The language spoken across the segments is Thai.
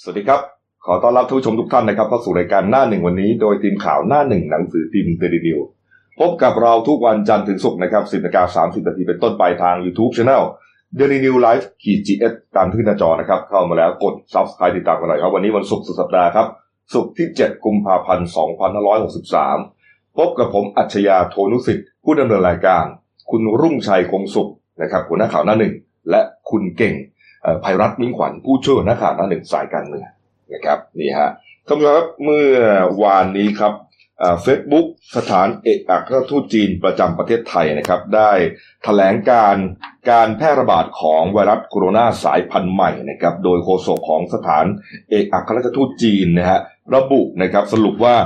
สวัสดีครับ ขอต้อนรับผู้ชมทุกท่านนะครับเข้าสู่รายการหน้าหนึ่งวันนี้ โดยทีมข่าวหน้าหนึ่งหนังสือพิมพ์เดลินิวส์พบกับเราทุกวันจันทร์ถึงศุกร์นะครับ 10นาฬิกา30นาทีเป็นต้นไปทาง YouTube Channel เดลินิวส์ขีด TH ตามที่หน้าจอนะครับ เข้ามาแล้วกด Subscribe ติดตามกันหน่อยครับ วันนี้วันศุกร์สุดสัปดาห์ครับศุกร์ที่ 7 กุมภาพันธ์ 2563 พบกับผมอัจฉริยะโทนุสิทธิ์ผู้ดำเนินรายการ คุณรุ่งชัยคงสุขนะครับหัวหน้าข่าวหน้าหนึ่งและคุณเก่ง ภัยรัตน์มิ่งขวัญผู้ช่วยหัวหน้าข่าวหน้าหนึ่งสายการเมืองนะครับนี่ฮะท่านผู้ชมครับเมื่อวานนี้ครับเฟซบุ๊กสถานเอกอัคราชทูตจีนประจำประเทศไทยนะครับ ได้แถลงการการแพร่ระบาดของไวรัสโคโรนาสายพันธุ์ใหม่นะครับ โดยโฆษกของสถานเอกอัครราชทูตจีนนะฮะระบุนะครับสรุปว่า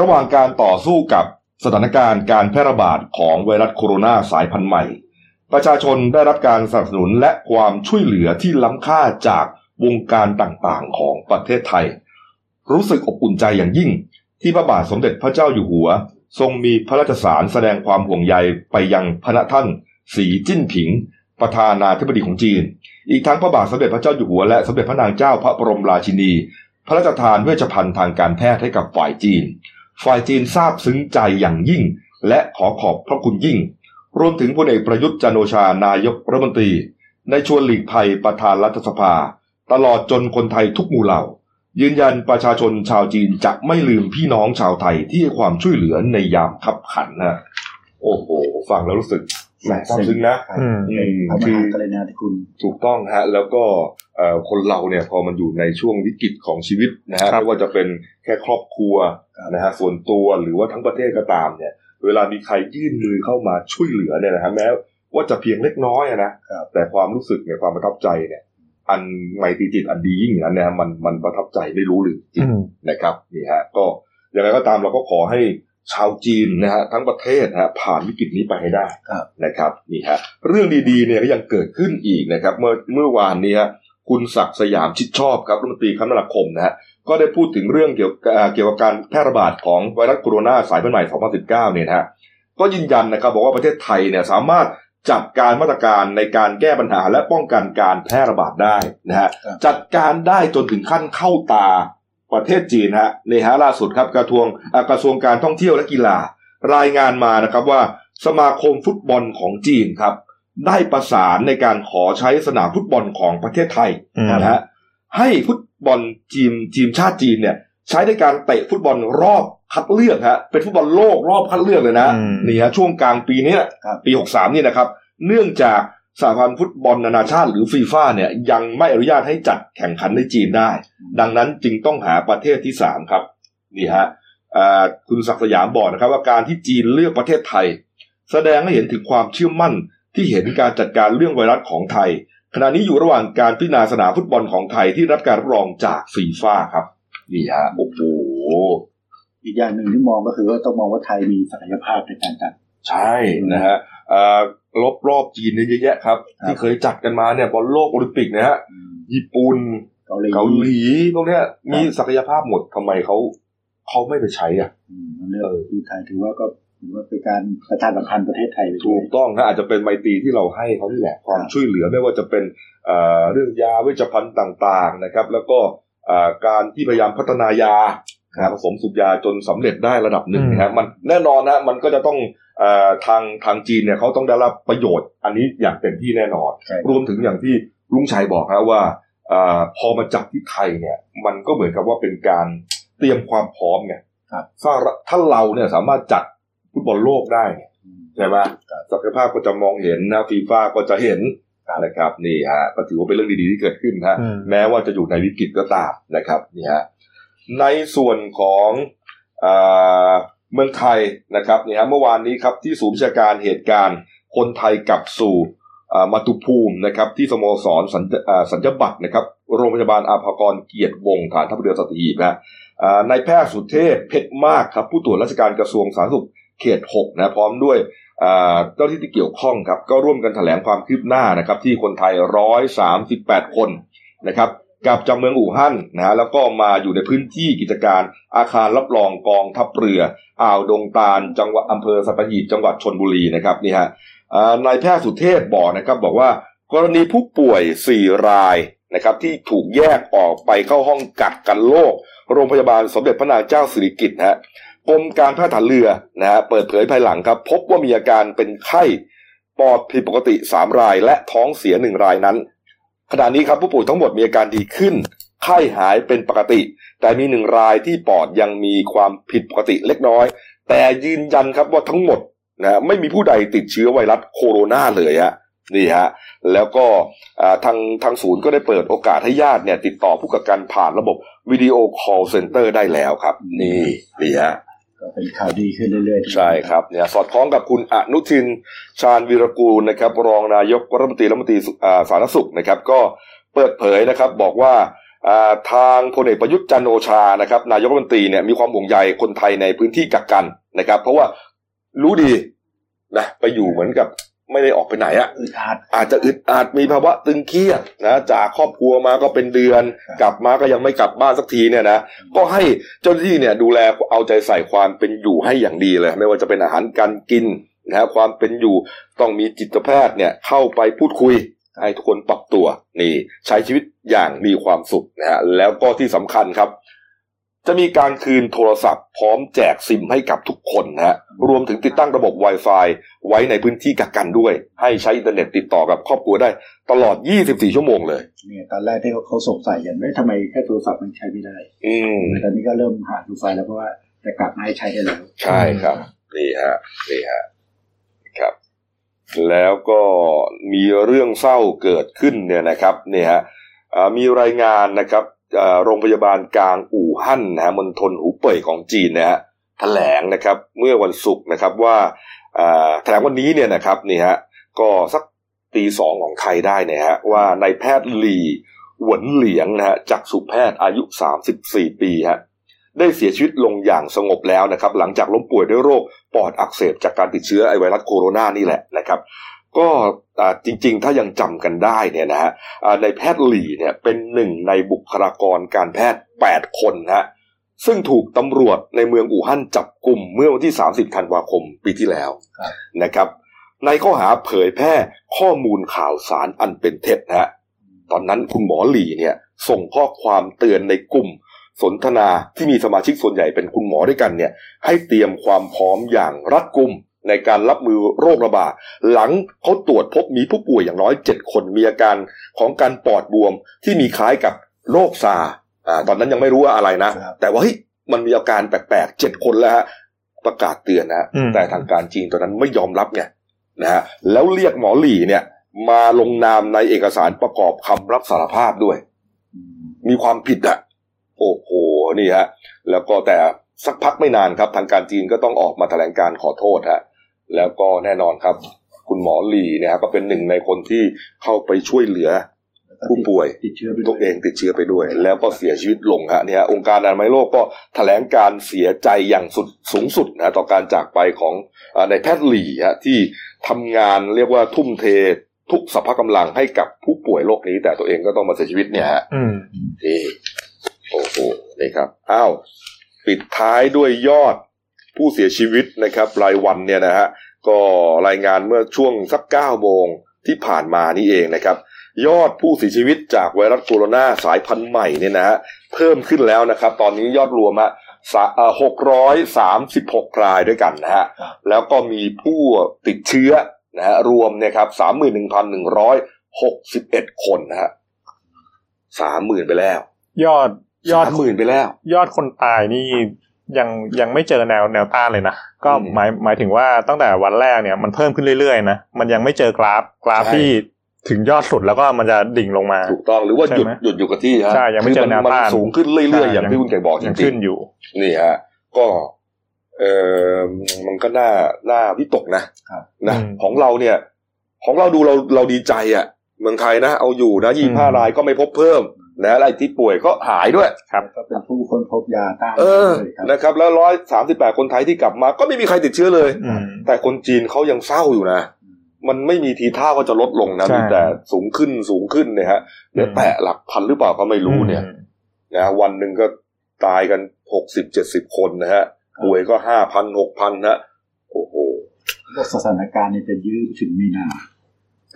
ระหว่างการต่อสู้กับสถานการณ์การแพร่ระบาดของไวรัสโคโรนาสายพันธุ์ใหม่ ประชาชนได้รับการสนับสนุนและความช่วยเหลือที่ล้ำค่าจากวงการต่างๆ ของประเทศไทย รู้สึกอบอุ่นใจอย่างยิ่ง ที่พระบาทสมเด็จพระเจ้าอยู่หัว ทรงมีพระราชสารแสดงความห่วงใยไปยังพระท่าน สีจิ้นผิง ประธานาธิบดีของจีน อีกทั้งพระบาทสมเด็จพระเจ้าอยู่หัวและสมเด็จพระนางเจ้าพระบรมราชินี พระราชทานเวชภัณฑ์ทางการแพทย์ให้กับฝ่ายจีน ฝ่ายจีนซาบซึ้งใจอย่างยิ่ง และขอขอบพระคุณยิ่ง รวมถึงพลเอกประยุทธ์จันทร์โอชานายกรัฐมนตรี ในชวนหลีกภัยประธานรัฐสภา ตลอดจนคนไทยทุกหมู่เหล่า ยืนยันประชาชนชาวจีนจะไม่ลืมพี่น้องชาวไทยที่ให้ความช่วยเหลือในยามขับขันนะโอ้โห ฟังแล้วรู้สึกแหมซาบซึ้งนะอืมอืมพระมคือหากรุณาธิคุณถูกต้องฮะ แล้วก็เอ่อคนเราเนี่ยพอมันอยู่ในช่วงวิกฤตของชีวิตนะฮะครับไม่ว่าจะเป็นแค่ครอบครัวครับนะฮะส่วนตัวหรือว่าทั้งประเทศก็ตามเนี่ย เวลามีใครยื่นมือเข้ามาช่วยเหลือเนี่ยนะฮะแม้ว่าจะเพียงเล็กน้อยอะนะครับแต่ความรู้สึกเนี่ยความประทับใจเนี่ย อันไมตรีจิตอันดียิ่งอย่างนั้นเนี่ยมันมันประทับใจไม่รู้หรือจริงอืมนะครับนี่ฮะ ก็ยังไงก็ตามเราก็ขอให้ชาวจีนนะฮะทั้งประเทศนะฮะผ่านวิกฤตนี้ไปให้ได้ครับนะครับนี่ฮะเรื่องดีๆเนี่ยก็ยังเกิดขึ้นอีกนะครับ เมื่อเมื่อวานนี้ฮะคุณศักดิ์สยามชิดชอบครับรัฐมนตรีคมนาคมนะฮะ ก็ได้พูดถึงเรื่องเกี่ยวกับเอ่อเกี่ยวกับการแพร่ระบาดของไวรัสโคโรนาสายพันธุ์ใหม่ 2019 เนี่ยนะฮะก็ยืนยันนะครับบอกว่าประเทศไทยเนี่ยสามารถจัดการมาตรการในการแก้ปัญหาและป้องกันการแพร่ระบาดได้นะฮะครับจัดการได้จนถึงขั้นเข้าตาประเทศจีนฮะนี่ฮะล่าสุดครับกระทรวงอ่ากระทรวงการท่องเที่ยวและกีฬารายงานมานะครับว่าสมาคมฟุตบอลของจีนครับ ได้ประสานในการขอใช้สนามฟุตบอลของประเทศไทยอืมนะฮะให้ฟุต บอลทีมทีมชาติจีนเนี่ย ใช้ในการเตะฟุตบอลรอบคัดเลือกฮะเป็นฟุตบอลโลกรอบคัดเลือกเลยนะอืมนี่ฮะช่วงกลางปีนี้ครับปี63นี่นะครับ เนื่องจากสหพันธ์ฟุตบอลนานาชาติหรือฟีฟ่าเนี่ยยังไม่อนุญาตให้จัดแข่งขันในจีนได้ ดังนั้นจึงต้องหาประเทศที่สามครับนี่ฮะอ่าคุณศักดิ์สยามบอกนะครับ ว่าการที่จีนเลือกประเทศไทย แสดงให้เห็นถึงความเชื่อมั่นที่เห็นการจัดการเรื่องไวรัสของไทย ขณะนี้อยู่ระหว่างการพิจารณาสนามฟุตบอลของไทยที่รับการรับรองจากฟีฟ่าครับนี่ฮะโอ้โหอีกอย่างหนึ่งที่มองก็คือว่าต้องมองว่าไทยมีศักยภาพในการจัดใช่นะฮะอ่ารอบรอบจีนเนี่ยเยอะแยะครับครับ ที่เคยจัดกันมาเนี่ยบอลโลกโอลิมปิกนะฮะอืมญี่ปุ่นเกาหลีเกาหลีพวกเนี้ยมีศักยภาพหมดทำไมเขาเขาไม่ไปใช้อะอืมเลือกดูไทยถือว่าก็ ถือว่าเป็นการประชาสัมพันธ์ประเทศไทยไปด้ถูวยกต้องนะอาจจะเป็นไมตรีที่เราให้เขาที่แหละความครับช่วยเหลือไม่ว่าจะเป็นเอ่อเรื่องยาเวชภัณฑ์ต่างๆนะครับ แล้วก็เอ่อการที่พยายามพัฒนายานะผสมสุบยาจนสำเร็จได้ระดับหนึ่งนะครับมันแน่นอนนะมันก็จะต้องเอ่อทางทางจีนเนี่ยเขาต้องได้รับประโยชน์ อันนี้อย่างเต็มที่แน่นอนใช่รวมถึงอย่างที่ลุงชัยบอกครับว่าอาพอมาจับที่ไทยเนี่ย มันก็เหมือนกับว่าเป็นการเตรียมความพร้อมไงครับถ้าถ้าเราเนี่ยสามารถจัด ฟุตบอลโลกได้เนี่ยอืมใช่ไหมศักยภาพก็จะมองเห็นนะฟีฟ่าก็จะเห็นครับนะครับนี่ฮะก็ถือว่าเป็นเรื่องดีๆที่เกิดขึ้นฮะอืมแม้ว่าจะอยู่ในวิกฤตก็ตามนะครับนี่ฮะในส่วนของอาเมืองไทยนะครับนี่ฮะเมื่อวานนี้ครับที่ศูนย์วิชาการเหตุการณ์คนไทยกลับสู่อ่ามาตุภูมินะครับที่สโมสรสัญอ่าสัญญบัตรนะครับโรงพยาบาลอาภากรเกียรติวงศ์ฐานทัพเรือสัตหีบนะอ่านายแพทย์สุเทพเพชรมากครับผู้ตรวจราชการกระทรวงสาธารณสุข เขต 6 นะพร้อมด้วยเจ้าที่ที่เกี่ยวข้องครับก็ร่วมกันแถลงความคืบหน้านะครับที่คนไทย 138 คนนะครับกลับจากเมืองอู่ฮั่นนะฮะแล้วก็มาอยู่ในพื้นที่กิจการอาคารรับรองกองทัพเรืออ่าวดงตาลจังหวัดอำเภอสัตหีบจังหวัดชนบุรีนะครับนี่ฮะนายแพทย์สุเทพบอกนะครับบอกว่ากรณีผู้ป่วย 4 รายนะครับที่ถูกแยกออกไปเข้าห้องกักกันโรคโรงพยาบาลสมเด็จพระนางเจ้าสิริกิติ์นะฮะ กรมการแพทย์ฐานเรือนะฮะเปิดเผยภายหลังครับ พบว่ามีอาการเป็นไข้ปอดผิดปกติ 3 ราย และท้องเสีย 1 รายนั้น ขณะนี้ครับผู้ป่วยทั้งหมดมีอาการดีขึ้น ไข้หายเป็นปกติ แต่มีหนึ่งรายที่ปอดยังมีความผิดปกติเล็กน้อย แต่ยืนยันครับว่าทั้งหมดนะไม่มีผู้ใดติดเชื้อไวรัสโคโรนาเลยฮะนี่ฮะแล้วก็ทางทางศูนย์ก็ได้เปิดโอกาสให้ญาติเนี่ยติดต่อผู้กักกันผ่านระบบวิดีโอคอลเซ็นเตอร์ได้แล้วครับ นี่นี่ฮะ เป็นข่าวดีขึ้นเรื่อยๆ ใช่ครับเนี่ยสอดคล้องกับคุณอนุทินชาญวีรกูลนะครับ รองนายกรัฐมนตรีรัฐมนตรีสาธารณสุขนะครับ ก็เปิดเผยนะครับ บอกว่าทางพลเอกประยุทธ์จันโอชานะครับ นายกรัฐมนตรีเนี่ยมีความห่วงใยคนไทยในพื้นที่กักกันนะครับ เพราะว่ารู้ดีนะไปอยู่เหมือนกับ ไม่ได้ออกไปไหนอะอึดอัดอาจจะอึดอัดมีภาวะตึงเครียดนะจากครอบครัวมาก็เป็นเดือน กลับมาก็ยังไม่กลับบ้านสักทีเนี่ยนะก็ให้เจ้าหน้าที่เนี่ยดูแลเอาใจใส่ความเป็นอยู่ให้อย่างดีเลย ไม่ว่าจะเป็นอาหารการกินนะฮะความเป็นอยู่ต้องมีจิตแพทย์เนี่ยเข้าไปพูดคุยให้ทุกคนปรับตัวนี่ใช้ชีวิตอย่างมีความสุขนะฮะแล้วก็ที่สำคัญครับ จะมีการคืนโทรศัพท์พร้อมแจกซิมให้กับทุกคนนะฮะรวมถึงติดตั้งระบบ Wi-Fi ไว้ในพื้นที่กักกันด้วย ให้ใช้อินเทอร์เน็ตติดต่อกับครอบครัวได้ตลอด 24 ชั่วโมงเลยเนี่ยตอนแรกที่เขาเขาสงสัยกันว่าทำไมแค่โทรศัพท์มันใช้ไม่ได้ อืมตอนนี้ก็เริ่มหาดูไฟล์แล้วเพราะว่าจะกลับมาให้ใช้ได้แล้วใช่ครับนี่ฮะนี่ฮะครับ แล้วก็มีเรื่องเศร้าเกิดขึ้นเนี่ยนะครับเนี่ยฮะอ่ามีรายงานนะครับอ่า โรงพยาบาลกลางอู่ฮั่นนะฮะมณฑลหูเป่ยของจีนนะฮะแถลงนะครับเมื่อวันศุกร์นะครับว่าแถลงวันนี้เนี่ยนะครับนี่ฮะก็สักตีสองของไทยได้เนี่ยฮะว่านายแพทย์หลีหวนเหลียงนะฮะจากสุแพทย์อายุ 34 ปีฮะได้เสียชีวิตลงอย่างสงบแล้วนะครับ หลังจากล้มป่วยด้วยโรคปอดอักเสบจากการติดเชื้อไอไวรัสโคโรนานี่แหละนะครับ ก็อ่าจริงๆ ถ้ายังจำกันได้เนี่ยนะฮะอ่าในแพทย์หลีเนี่ยเป็นหนึ่งในบุคลากรการแพทย์ 8 คนนะฮะซึ่งถูกตำรวจในเมืองอู่ฮั่นจับกลุ่มเมื่อวันที่ 30ธันวาคมปีที่แล้วครับนะครับ ในข้อหาเผยแพร่ข้อมูลข่าวสารอันเป็นเท็จนะฮะตอนนั้นคุณหมอหลีเนี่ยส่งข้อความเตือนในกลุ่มสนทนาที่มีสมาชิกส่วนใหญ่เป็นคุณหมอด้วยกันเนี่ยให้เตรียมความพร้อมอย่างรัดกุม ในการรับมือโรคระบาดหลังเขาตรวจพบมีผู้ป่วยอย่างน้อยเจ็ดคนมีอาการของการปอดบวมที่มีคล้ายกับโรคซาร์อ่าตอนนั้นยังไม่รู้ว่าอะไรนะครับแต่ว่าเฮ้ยมันมีอาการแปลกๆเจ็ดคนแล้วฮะประกาศเตือนนะฮะอืมแต่ทางการจีนตอนนั้นไม่ยอมรับไงนะฮะแล้วเรียกหมอหลี่เนี่ย มาลงนามในเอกสารประกอบคำรับสารภาพด้วยอืมมีความผิดอะโอ้โหนี่ฮะแล้วก็แต่สักพักไม่นานครับ ทางการจีนก็ต้องออกมาแถลงการขอโทษฮะ แล้วก็แน่นอนครับ คุณหมอหลีเนี่ยฮะก็เป็นหนึ่งในคนที่เข้าไปช่วยเหลือแล้วก็ผู้ป่วยติดเชื้อไปด้ตัววยเองติดเชื้อไปด้วย แล้วก็เสียชีวิตลงฮะเนี่ยฮะองค์การอนามัยโลกก็แถลงการเสียใจอย่างสุดสูงสุดนะต่อการจากไปของอ่าในายแพทย์หลีฮะที่ทำงานเรียกว่าทุ่มเททุกสรรพกำลังให้กับผู้ป่วยโรคนี้ แต่ตัวเองก็ต้องมาเสียชีวิตเนี่ยฮะอืมนี่โอ้โหนี่ครับอ้าวปิดท้ายด้วยยอด ผู้เสียชีวิตนะครับรายวันเนี่ยนะฮะก็รายงานเมื่อช่วงสักเก้าโมงที่ผ่านมานี่เองนะครับยอดผู้เสียชีวิตจากไวรัสโคโรนาสายพันธุ์ใหม่เนี่ยนะฮะเพิ่มขึ้นแล้วนะครับ ตอนนี้ยอดรวมฮะหกร้อยสามสิบหกรายด้วยกันนะฮะครับแล้วก็มีผู้ติดเชื้อนะฮะรวมเนี่ยครับสามหมื่นหนึ่งพันหนึ่งร้อยหกสิบเอ็ดคนนะฮะสามหมื่นไปแล้ว ยอดยอดสามหมื่นไปแล้ว ยอดคนตายนี่ ยังยังไม่เจอแนวแนวต้านเลยนะก็อืมหมายหมายถึงว่าตั้งแต่วันแรกเนี่ยมันเพิ่มขึ้นเรื่อยๆนะมันยังไม่เจอกราฟกราฟใช่ที่ถึงยอดสุดแล้วก็มันจะดิ่งลงมาถูกต้องหรือว่าใช่หยุดไหมหยุดอยู่กับที่ฮะใช่ยังไม่เจอแนวคืมัต้านสูงขึ้นเรื่อยๆใช่อย่างที่คุณไก่บอกจยังริขึ้งนอยู่ๆนี่ฮะก็เออมันก็น่าน่าวิตกนะครับนะอืมของเราเนี่ย ของเราดูเราเราดีใจอะ เมืองไทยนะเอาอยู่นะยี่ห้ารายก็ไม่พบเพิ่ม นะอะไรที่ป่วยก็หายด้วยครับก็เป็นผู้ค้นพบยาต้านเออเลยครับนะครับ แล้วร้อยสามสิบแปดคนไทยที่กลับมา ก็ไม่มีใครติดเชื้อเลยอืมแต่คนจีนเขายังเศร้าอยู่นะ มันไม่มีทีท่าว่าจะลดลงนะใช่มีแต่สูงขึ้นสูงขึ้นเนี่ยฮะเดี๋ยวอืมแตะหลักพันหรือเปล่าก็ไม่รู้เนี่ยอืมนะวันหนึ่งก็ตายกันหกสิบเจ็ดสิบคนนะฮะป่วยก็ห้าพันหกพันนะโอ้โหแล้วสถานการณ์เนี่ยจะยืดถึงมีนา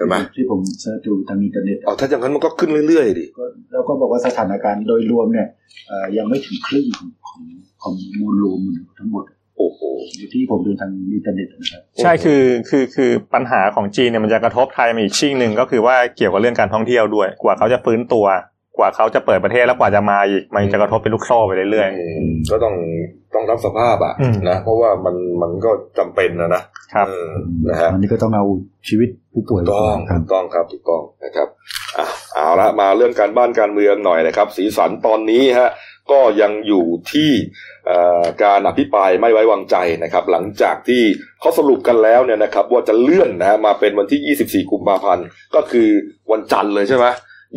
เห็นไหมที่ผม search ดูทางอินเทอร์เน็ตเอาถ้าอย่างนั้นมันก็ขึ้นเรื่อยๆดิก็แล้วก็บอกว่าสถานการณ์โดยรวมเนี่ยเอ่อยังไม่ถึงครึ่งของของของมวลรวมทั้งหมด โอ้โหอยู่ที่ผมดูทางอินเทอร์เน็ตนะครับใช่คือคือคือปัญหาของจีนเนี่ยมันจะกระทบไทยมาอีกชิ่งหนึ่งก็คือว่าเกี่ยวกับเรื่องการท่องเที่ยวด้วย กว่าเขาจะฟื้นตัว กว่าเขาจะเปิดประเทศแล้วกว่าจะมาอีกมันจะกระทบเป็นลูกโซ่ไปเรื่อยอืมก็ต้องต้องรับสภาพอะอืมนะเพราะว่ามันมันก็จำเป็นนะนะครับเออนะฮะอันนี้ก็ต้องเอาชีวิตผู้ป่วยถูกต้องครัถูบกต้องครับถูกต้องนะครับอะเอาละมาเรื่องการบ้านการเมืองหน่อยนะครับ สีสันตอนนี้ฮะก็ยังอยู่ที่เอ่อการอภิปรายไม่ไว้วางใจนะครับ หลังจากที่เขาสรุปกันแล้วเนี่ยนะครับ ว่าจะเลื่อนนะฮะมาเป็นวันที่ 24 กุมภาพันธ์ก็คือวันจันทร์เลยใช่ไหม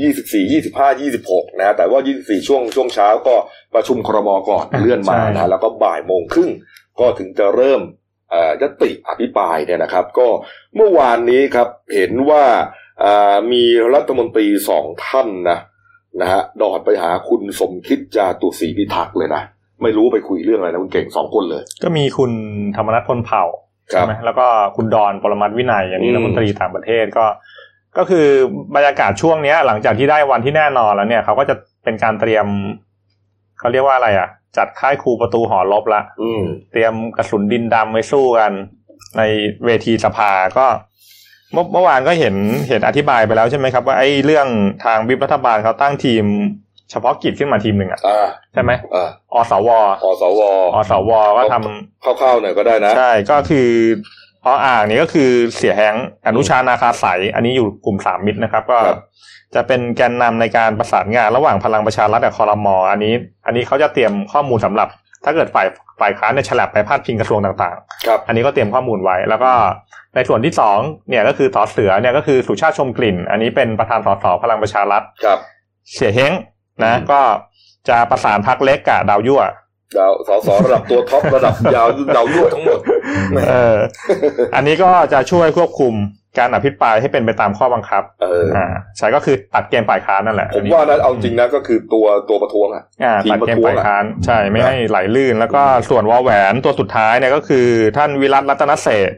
24 25 26นะฮะแต่ว่า 24 ช่วงช่วงเช้าก็ประชุมครมก่อนเลื่อนมานะฮะแล้วก็บ่ายโมงครึ่งก็ถึงจะเริ่มเอ่อยติอภิปรายเนี่ยนะครับ ก็เมื่อวานนี้ครับเห็นว่าอ่ามีรัฐมนตรีสองท่านนะนะฮะดอดไปหาคุณสมคิดจาตุศรีพิทักษ์เลยนะไม่รู้ไปคุยเรื่องอะไรนะคุณเก่งสองคนเลยๆก็มีคุณธรรมนัฐพลเผ่าครัใช่บไหมแล้วก็คุณดอนปรมัตถ์วินัยอันนี้อืมรัฐมนตรีต่างประเทศก็ ก็คือบรรยากาศช่วงเนี้ย หลังจากที่ได้วันที่แน่นอนแล้วเนี่ยเขาก็จะเป็นการเตรียมเขาเรียกว่าอะไรอะ จัดค่ายครูประตูหอรบละอืมเตรียมกระสุนดินดำไว้สู้กัน ในเวทีสภาก็เมื่อเมื่อวานก็เห็นเห็นอธิบายไปแล้วใช่ไหมครับ ว่าไอ้เรื่องทางวิปรัฐบาลเขาตั้งทีม เฉพาะกิจขึ้นมาทีมหนึ่งอะอ่าใช่ไหมอ่าอสวอสวอสวก็ทำคร่าวๆหน่อยก็ได้นะ ใช่ก็คือพ ออ่างนี้ก็คือเสียแหงอนุชานาคาใสยอันนี้อยู่กลุ่มสามมิตรนะครับ ก็ครับจะเป็นแกนนำในการประสานงานระหว่างพลังประชารัฐกับคอรมออันนี้ อันนี้เขาจะเตรียมข้อมูลสำหรับ ถ้าเกิดฝ่ายฝ่ายค้านเนี่ยฉลับไปพาดพิงกระทรวงต่างครับๆอันนี้ก็เตรียมข้อมูลไว้ แล้วก็ในส่วนที่สองเนี่ยก็คือสอเสือเนี่ยก็คือสุชาติชมกลิ่น อันนี้เป็นประธานสสพลังประชารัฐครับเสียเฮงนะอืมก็จะประสานพักเล็กกับดาวยั่ว ดาวสสระดับตัวท็อประดับยาวดาวยั่วทั้งหมดเอออันนี้ก็จะช่วยควบคุมการอภิปรายให้เป็นไปตามข้อบังคับ เอออ่าใช่ก็คือตัดเกมฝ่ายค้านนั่นแหละ ผมว่านะเอาจริงนะก็คือตัวตัวประท้วงอะอ่าทีมตัดเกมประท้วงฝ่ายค้านใช่ไม่นะให้ไหลลื่น แล้วก็ส่วนวอแหวนตัวสุดท้ายเนี่ยก็คือ ท่านวิรัตรัตนเศรษฐ์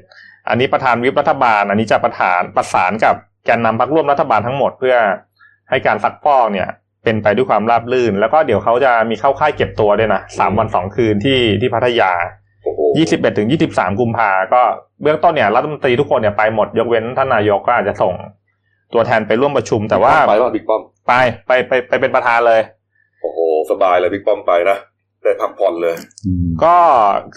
อันนี้ประธานวิปรัฐบาล อันนี้จะประธานประสานกับแกนนำพรรคร่วมรัฐบาลทั้งหมดเพื่อให้การซักฟอกเนี่ย เป็นไปด้วยความราบรื่น แล้วก็เดี๋ยวเขาจะมีเข้าค่ายเก็บตัวด้วยนะสามวันสองคืนที่ที่พัทยาโอ้โห21ถึง23 กุมภาก็เบื้องต้นเนี่ยรัฐมนตรีทุกคนเนี่ยไปหมดยกเว้นท่านนายกก็อาจจะส่งตัวแทนไปร่วมประชุม แต่ว่าไปว่าบิ๊กป้อมไปไปไปไปเป็นประธานเลย โอ้โหสบายเลยบิ๊กป้อมไปนะได้พักผ่อนเลยอืมก็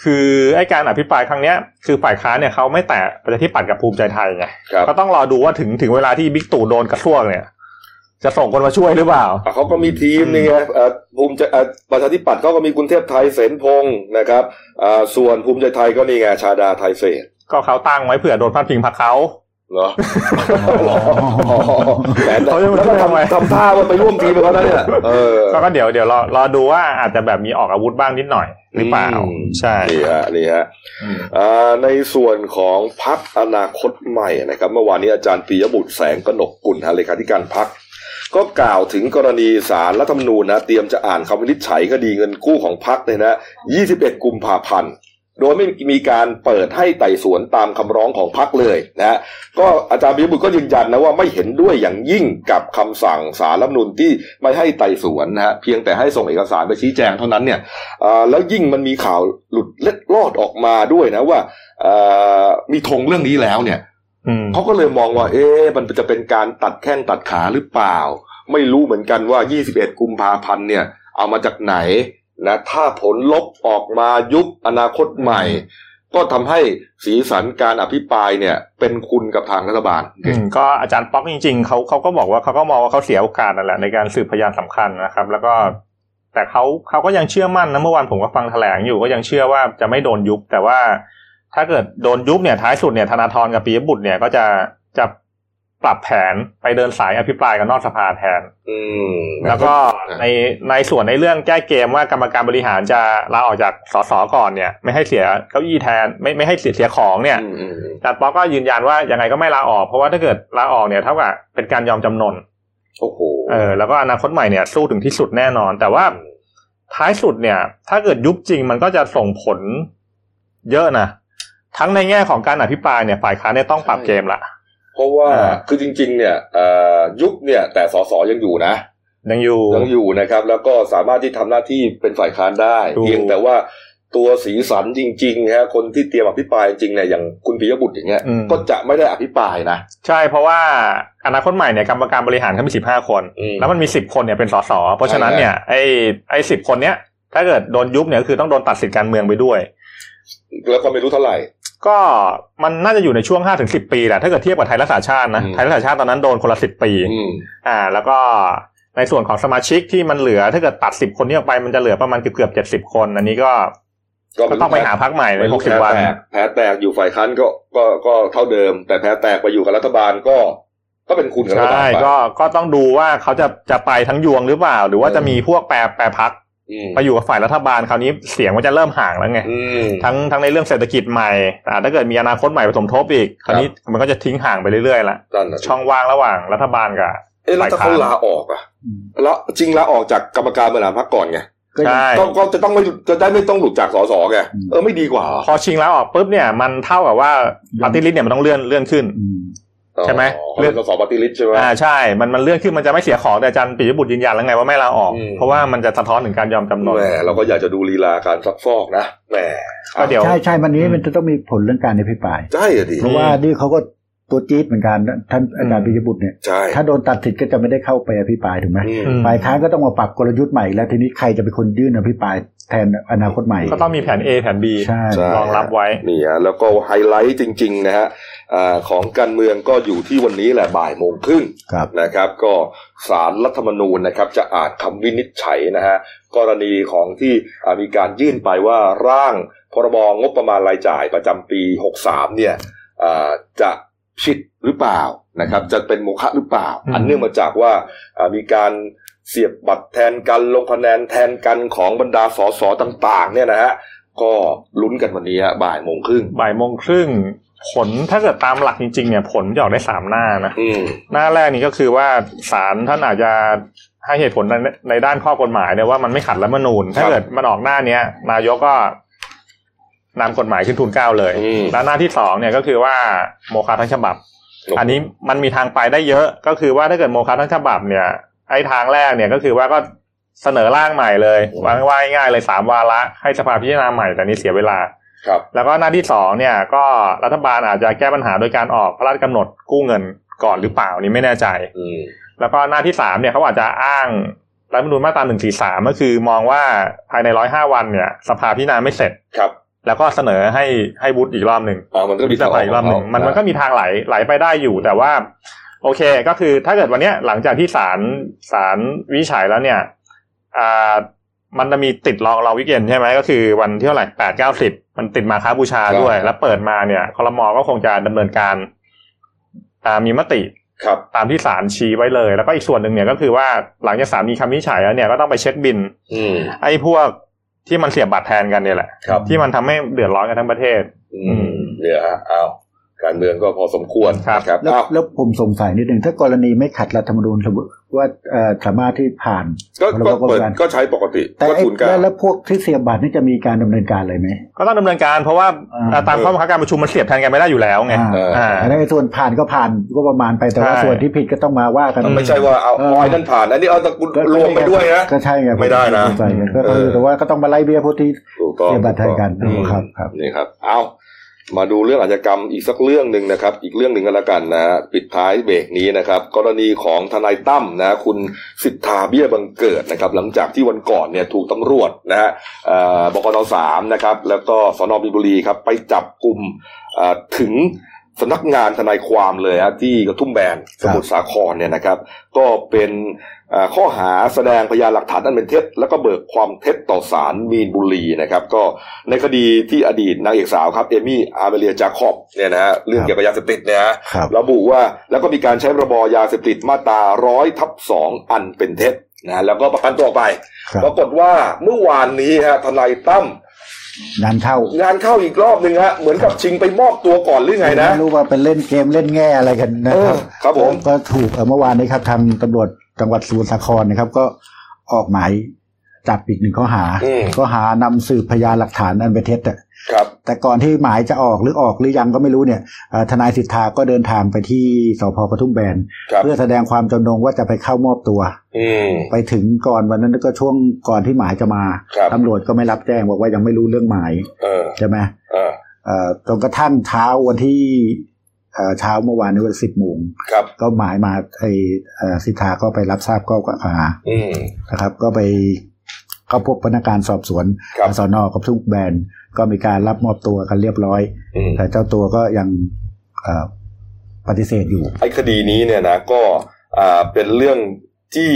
คือไอ้การอภิปรายครั้งเนี้ย คือฝ่ายค้านเนี่ยเขาไม่แตะประชาธิปัตย์กับภูมิใจไทยไงครับก็ต้องรอดูว่าถึงถึงเวลาที่บิ๊กตู่โดนกระซวกเนี่ย จะส่งคนมาช่วยหรือเปล่าอะเขาก็มีทีมนี่ไงเอ่อภูมิใจเอ่อประชาธิปัตย์เขาก็มีคุณเทพไทยเสนพงศ์นะครับอ่าส่วนภูมิใจไทยก็นี่ไงชาดาไทยเศษก็เขาตั้งไว้เผื่อโดนพาดพิงพรรคเขาเหรอแหมเขาจะมาแล้วช่ก็วยทำไมทำทำท่าว่าไปร่วมทีมกับเขานะเนี่ยเออก็ก็เดี๋ยวเดี๋ยวรอรอดูว่าอาจจะแบบมีออกอาวุธบ้างนิดหน่อยหรือเปล่าอืมใช่นี่ฮะนี่ฮะอืมอ่าในส่วนของพักอนาคตใหม่นะครับ เมื่อวานนี้อาจารย์ปียบุตรแสงกนกกุลฮะเลขาธิการพัก ก็กล่าวถึงกรณีสารรัฐธรรมนูญนะเตรียมจะอ่านคำวินิจฉัยคดีเงินกู้ของพักเนี่ยนะ21 กุมภาพันธ์โดยไม่มีการเปิดให้ไต่สวนตามคำร้องของพักเลยนะฮะก็อาจารย์ปียบุตรก็ยืนยันนะว่าไม่เห็นด้วยอย่างยิ่งกับคำสั่งสารรัฐธรรมนูญที่ไม่ให้ไต่สวนนะฮะเพียงแต่ให้ส่งเอกสารไปชี้แจงเท่านั้นเนี่ยแล้วยิ่งมันมีข่าวหลุดเล็ดลอดออกมาด้วยนะว่ามีธงเรื่องนี้แล้วเนี่ย เขาก็เลยมองว่า เอ๊ะมันจะเป็นการตัดแข้งตัดขาหรือเปล่า ไม่รู้เหมือนกันว่า 21 กุมภาพันธ์เนี่ย เอามาจากไหนนะถ้าผลลบออกมายุบอนาคตใหม่ ก็ทำให้สีสันการอภิปรายเนี่ย เป็นคุณกับทางรัฐบาลอืมก็อาจารย์ป๊อกจริง ๆเขาเขาก็บอกว่าเขาก็มองว่าเขาเสียโอกาสนั่นแหละในการสืบพยานสำคัญนะครับ แล้วก็แต่เขาเขาก็ยังเชื่อมั่นนะเมื่อวานผมก็ฟังแถลงอยู่ก็ยังเชื่อว่าจะไม่โดนยุบแต่ว่า ถ้าเกิดโดนยุบเนี่ยท้ายสุดเนี่ยธนาธรกับปียบุตรเนี่ยก็จะจะปรับแผนไปเดินสายอภิปรายกันนอกสภาแทน อืมแล้วก็ในในส่วนในเรื่องแก้เกมว่ากรรมการบริหารจะลาออกจากสสก่อนเนี่ย ไม่ให้เสียเก้าอี้แทน ไม่ไม่ให้เสียเสียของเนี่ยอืมอืมอืมอาจารย์ป๊อกก็ยืนยันว่ายังไงก็ไม่ลาออก เพราะว่าถ้าเกิดลาออกเนี่ยเท่ากับเป็นการยอมจำนนโอ้โหเออแล้วก็อนาคตใหม่เนี่ยสู้ถึงที่สุดแน่นอน แต่ว่าท้ายสุดเนี่ย ถ้าเกิดยุบจริงมันก็จะส่งผลเยอะนะ ทั้งในแง่ของการอภิปรายเนี่ยฝ่ายค้านเนี่ยต้องปรับเกมละผเพราะว่าอ่าคือจริง ๆ เนี่ยเอ่อยุบเนี่ย แต่สสยังอยู่นะยังอยู่ยังอยู่นะครับ แล้วก็สามารถที่ทำหน้าที่เป็นฝ่ายค้านได้ถูกเพียงแต่ว่าตัวสีสันจริงๆฮะคนที่เตรียมอภิปรายจริงเนี่ยอย่างคุณปิยบุตรอย่างเงี้ยอืมก็จะไม่ได้อภิปรายนะใช่เพราะว่าอนาคตใหม่เนี่ยกรรมการบริหารเขามีสิบห้าคนอืมแล้วมันมีสิบคนเนี่ยเป็นสสเพราะฉะนั้นใช่เนี่ยไอ้ไอ้สิบคนเนี้ยถ้าเกิดโดนยุบเนี่ยคือต้องโดนตัดสิทธิการเมืองไปด้วย แล้วก็ไม่รู้เท่าไหร่ ก็มันน่าจะอยู่ในช่วงห้าถึงสิบปีแหละถ้าเกิดเทียบกับไทยรักษาชาตินะอืมไทยรักษาชาติตอนนั้นโดนคนละสิบปีอืมอ่า แล้วก็ในส่วนของสมาชิกที่มันเหลือถ้าเกิดตัดสิบคนนี้ออกไปมันจะเหลือประมาณเกือบเกือบเจ็ดสิบคน อันนี้ก็ก็ต้องไปหาพักใหม่ในไม่หรู้กสิบแพ้วันแตกแพ้แตกอยู่ฝ่ายค้านก็ก็ก็เท่าเดิม แต่แพ้แตกไปอยู่กับรัฐบาลก็ก็เป็นคุณกับรัฐบาลใช่ไปก็ก็ต้องดูว่าเขาจะจะไปทั้งยวงหรือเปล่า หรือว่าจะมีพวกแปรแปรพักอืม ไปอยู่กับฝ่ายรัฐบาลคราวนี้เสียงมันจะเริ่มห่างแล้วไงอืมทั้งทั้งในเรื่องเศรษฐกิจใหม่แต่ถ้าเกิดมีอนาคตใหม่ผสมทบอีกคราวนี้มันก็จะทิ้งห่างไปเรื่อยๆละนั่นน่ะช่องว่างระหว่างรัฐบาลกับเอ๊ะแล้วถ้าเขาลาออกอะอืมแล้วจริงลาออกจากกรรมการบริหารพรรคก่อนไงก็ยังใช่ก็ก็จะต้องไม่จะได้ไม่ต้องหลุดจากสสไงอืมเออไม่ดีกว่าเหรอพอชิงแล้วออกปุ๊บเนี่ยมันเท่ากับว่าปฏิริษีเนี่ยมันต้องเลื่อนเลื่อนขึ้นอืม ใช่ไหมเรื่องสสปฏิริษีใช่ไหมอ่าใช่ มันมันเลื่อนขึ้นมันจะไม่เสียของแต่อาจารย์ปิยบุตรยืนยันแล้วไงว่าไม่ลาออกอืมเพราะว่ามันจะสะท้อนถึงการยอมจำนนแหมเราก็อยากจะดูลีลาการซักฟอกนะแหมก็เดี๋ยวใช่ใช่วันนี้อืมมันจะต้องมีผลเรื่องการอภิปรายใช่อะดิเพราะว่านี่เขาก็ ตัวจี๊ดเหมือนกันท่านอาจารย์อืมปิยบุตรเนี่ยใช่ถ้าโดนตัดสิทธิ์ก็จะไม่ได้เข้าไปอภิปรายถูกไหมอืมอืมฝ่ายค้านก็ต้องมาปรับกลยุทธ์ใหม่แล้วทีนี้ใครจะเป็นคนยื่นอภิปรายแทนอนาคตใหม่ ก็ต้องมีแผน A แผน B ใช่ใช่รองรับไว้นี่ฮะแล้วก็ไฮไลท์จริง ๆ นะฮะอ่าของการเมืองก็อยู่ที่วันนี้แหละบ่ายโมงครึ่งครับนะครับ ก็สารรัฐธรรมนูญนะครับ จะอ่านคำวินิจฉัยนะฮะกรณีของที่อ่ามีการยื่นไปว่าร่างพรบงบประมาณรายจ่ายประจำปี 63 เนี่ยอ่าจะ ผิดหรือเปล่านะครับ จะเป็นโมฆะหรือเปล่าอืมอันเนื่องมาจากว่าอ่ามีการเสียบบัตรแทนกันลงคะแนนแทนกันของบรรดาสสต่าง ๆ เนี่ยนะฮะก็ลุ้นกันวันนี้ฮะบ่ายโมงครึ่งบ่ายโมงครึ่งผลถ้าเกิดตามหลักจริงๆเนี่ยผลจะออกได้สามหน้านะอืมหน้าแรกนี่ก็คือว่าศาลท่านอาจจะให้เหตุผลในในด้านข้อกฎหมายเนี่ยว่ามันไม่ขัดรัฐธรรมนูญถ้าเกิดมันออกหน้าเนี้ยนายกก็ นำกฎหมายขึ้นทุนเกล้าเลยอืมแล้วหน้าที่สองเนี่ยก็คือว่าโมฆะทั้งฉบับ อันนี้มันมีทางไปได้เยอะก็คือว่าถ้าเกิดโมฆะทั้งฉบับเนี่ยไอ้ทางแรกเนี่ยก็คือว่าก็เสนอร่างใหม่เลยอืมวางว่าง่ายๆเลยสามวาระให้สภาพิจารณาใหม่แต่นี่เสียเวลาครับแล้วก็หน้าที่สองเนี่ยก็รัฐบาลอาจจะแก้ปัญหาโดยการออกพระราชกำหนดกู้เงินก่อนหรือเปล่านี่ไม่แน่ใจอืมแล้วก็หน้าที่สามเนี่ยเขาอาจจะอ้างรัฐธรรมนูญมาตราหนึ่งสี่สามก็คือมองว่าภายในร้อยห้าวันเนี่ย สภาพิจารณาไม่เสร็จครับ แล้วก็เสนอให้ให้วุฒิอีกรอบหนึ่งอ่ามันก็มีพิจารณาอีกรอบหนึ่งมันมันก็มีทางไหลไหลไปได้อยู่ แต่ว่า โอเค ก็คือถ้าเกิดวันเนี้ยหลังจากที่ศาลศาลวินิจฉัยแล้วเนี่ยอ่ามันจะมีติด long long weekend ใช่ไหมก็คือวันที่เท่าไหร่แปดเก้าสิบมันติดมาค้าบูชาด้วย แล้วเปิดมาเนี่ยคอรมอก็คงจะดำเนินการอ่ามีมติครับตามที่ศาลชี้ไว้เลย แล้วก็อีกส่วนหนึ่งเนี่ยก็คือว่าหลังจากศาลมีคำวินิจฉัยแล้วเนี่ยก็ต้องไปเช็คบิลอืมไอ้พวก ที่มันเสียบบัตรแทนกันเนี่ยแหละครับที่มันทำให้เดือดร้อนกันทั้งประเทศ อืมเนี่ยฮะเอา การเมืองก็พอสมควรครับนะครับแล้วเอาแล้วผมสงสัยนิดหนึ่งถ้ากรณีไม่ขัดรัฐธรรมนูญสมมติว่าเอ่อสามารถที่ผ่านก็พรบก็เปิดงบประมาณก็ใช้ปกติแต่ก็ไอ้ทุนเกล้าแล้วแล้วพวกที่เสียบบัตรนี่จะมีการดำเนินการอะไรไหมก็ต้องดำเนินการเพราะว่าอ่าอ่าตามข้อบังคับการประชุมมันเสียบแทนกันไม่ได้อยู่แล้วไงอ่าเอออ่าอันนี้นไอ้ส่วนผ่านก็ผ่านก็ประมาณไปแต่ว่าใช่ส่วนที่ผิดก็ต้องมาว่ากันอืไม่ใช่ว่าเอาเออออยนั่นผ่านอันนี้เอาตะกุลก็รวมไปด้วยนะก็ใช่ไงไม่ได้นะเข้าใจไงก็เออคือแต่ว่าก็ต้องมาไล่เบี้ยพวกที่ถูกต้องเสียบัตรแทนกันอืมครับครับนี่ครับเอา มาดูเรื่องอาชญากรรมอีกสักเรื่องหนึ่งนะครับ อีกเรื่องหนึ่งก็แล้วกันนะฮะปิดท้ายเบรกนี้นะครับ กรณีของทนายตั้มนะคุณสิทธาเบี้ยบังเกิดนะครับ หลังจากที่วันก่อนเนี่ยถูกตำรวจนะฮะบกนสามนะครับ แล้วก็สนบิบุรีครับไปจับกลุ่มถึงสำนักงานทนายความเลยฮะที่กระทุ่มแบนสมุทรสาครเนี่ยนะครับ ก็เป็น ข้อหาแสดงพยานหลักฐานอันเป็นเท็จ แล้วก็เบิกความเท็จต่อศาลมีนบุรีนะครับ ก็ในคดีที่อดีตนางเอกสาวครับเอมี่อาร์เมเลียจาคอบเนี่ยนะฮะเรื่องเกี่ยวกับยาเสพติดเนี่ยฮะครับระบุว่าแล้วก็มีการใช้ระบอยาเสพติดมาตราร้อยทับสองอันเป็นเท็จนะแล้วก็ประกันตัวออกไปครับปรากฏว่าเมื่อวานนี้ฮะทนายตั้มงานเข้างานเข้าอีกรอบหนึ่งฮะเหมือนกับชิงไปมอบตัวก่อนหรือไงนะไม่รู้ว่าเป็นเล่นเกมเล่นแง่อะไรกันนะเอครัอบครับผมก็ถูกเอ่อเมื่อวานนี้ครับทางตำรวจ จังหวัดสมุทรสาครนะครับ ก็ออกหมายจับอีกหนึ่งข้อหาอืมข้อหานำสืบพยานหลักฐานอันเป็นเท็จอะครับ แต่ก่อนที่หมายจะออกหรือออกหรือยังก็ไม่รู้เนี่ยเอ่อทนายสิทธาก็เดินทางไปที่สพปทุมแบนครับเพื่อแสดงความจำนงว่าจะไปเข้ามอบตัวอืมไปถึงก่อนวันนั้นก็ช่วงก่อนที่หมายจะมาครับตำรวจก็ไม่รับแจ้งบอกว่ายังไม่รู้เรื่องหมายเออใช่ไหมเออเอ่อจนกระทั่งเช้าวันที่ เอ่อเช้าเมื่อวานนี้วันสิบโมงครับก็หมายมาไอ้เอ่อสิทธาก็ไปรับทราบข้อกล่าวหาอืมนะครับ ก็ไปเข้าพบพนักงานสอบสวนครับสอนอกับทุกแบรนด์ก็มีการรับมอบตัวกันเรียบร้อยอืมแต่เจ้าตัวก็ยังเอ่อปฏิเสธอยู่ไอ้คดีนี้เนี่ยนะก็อ่าเป็นเรื่องที่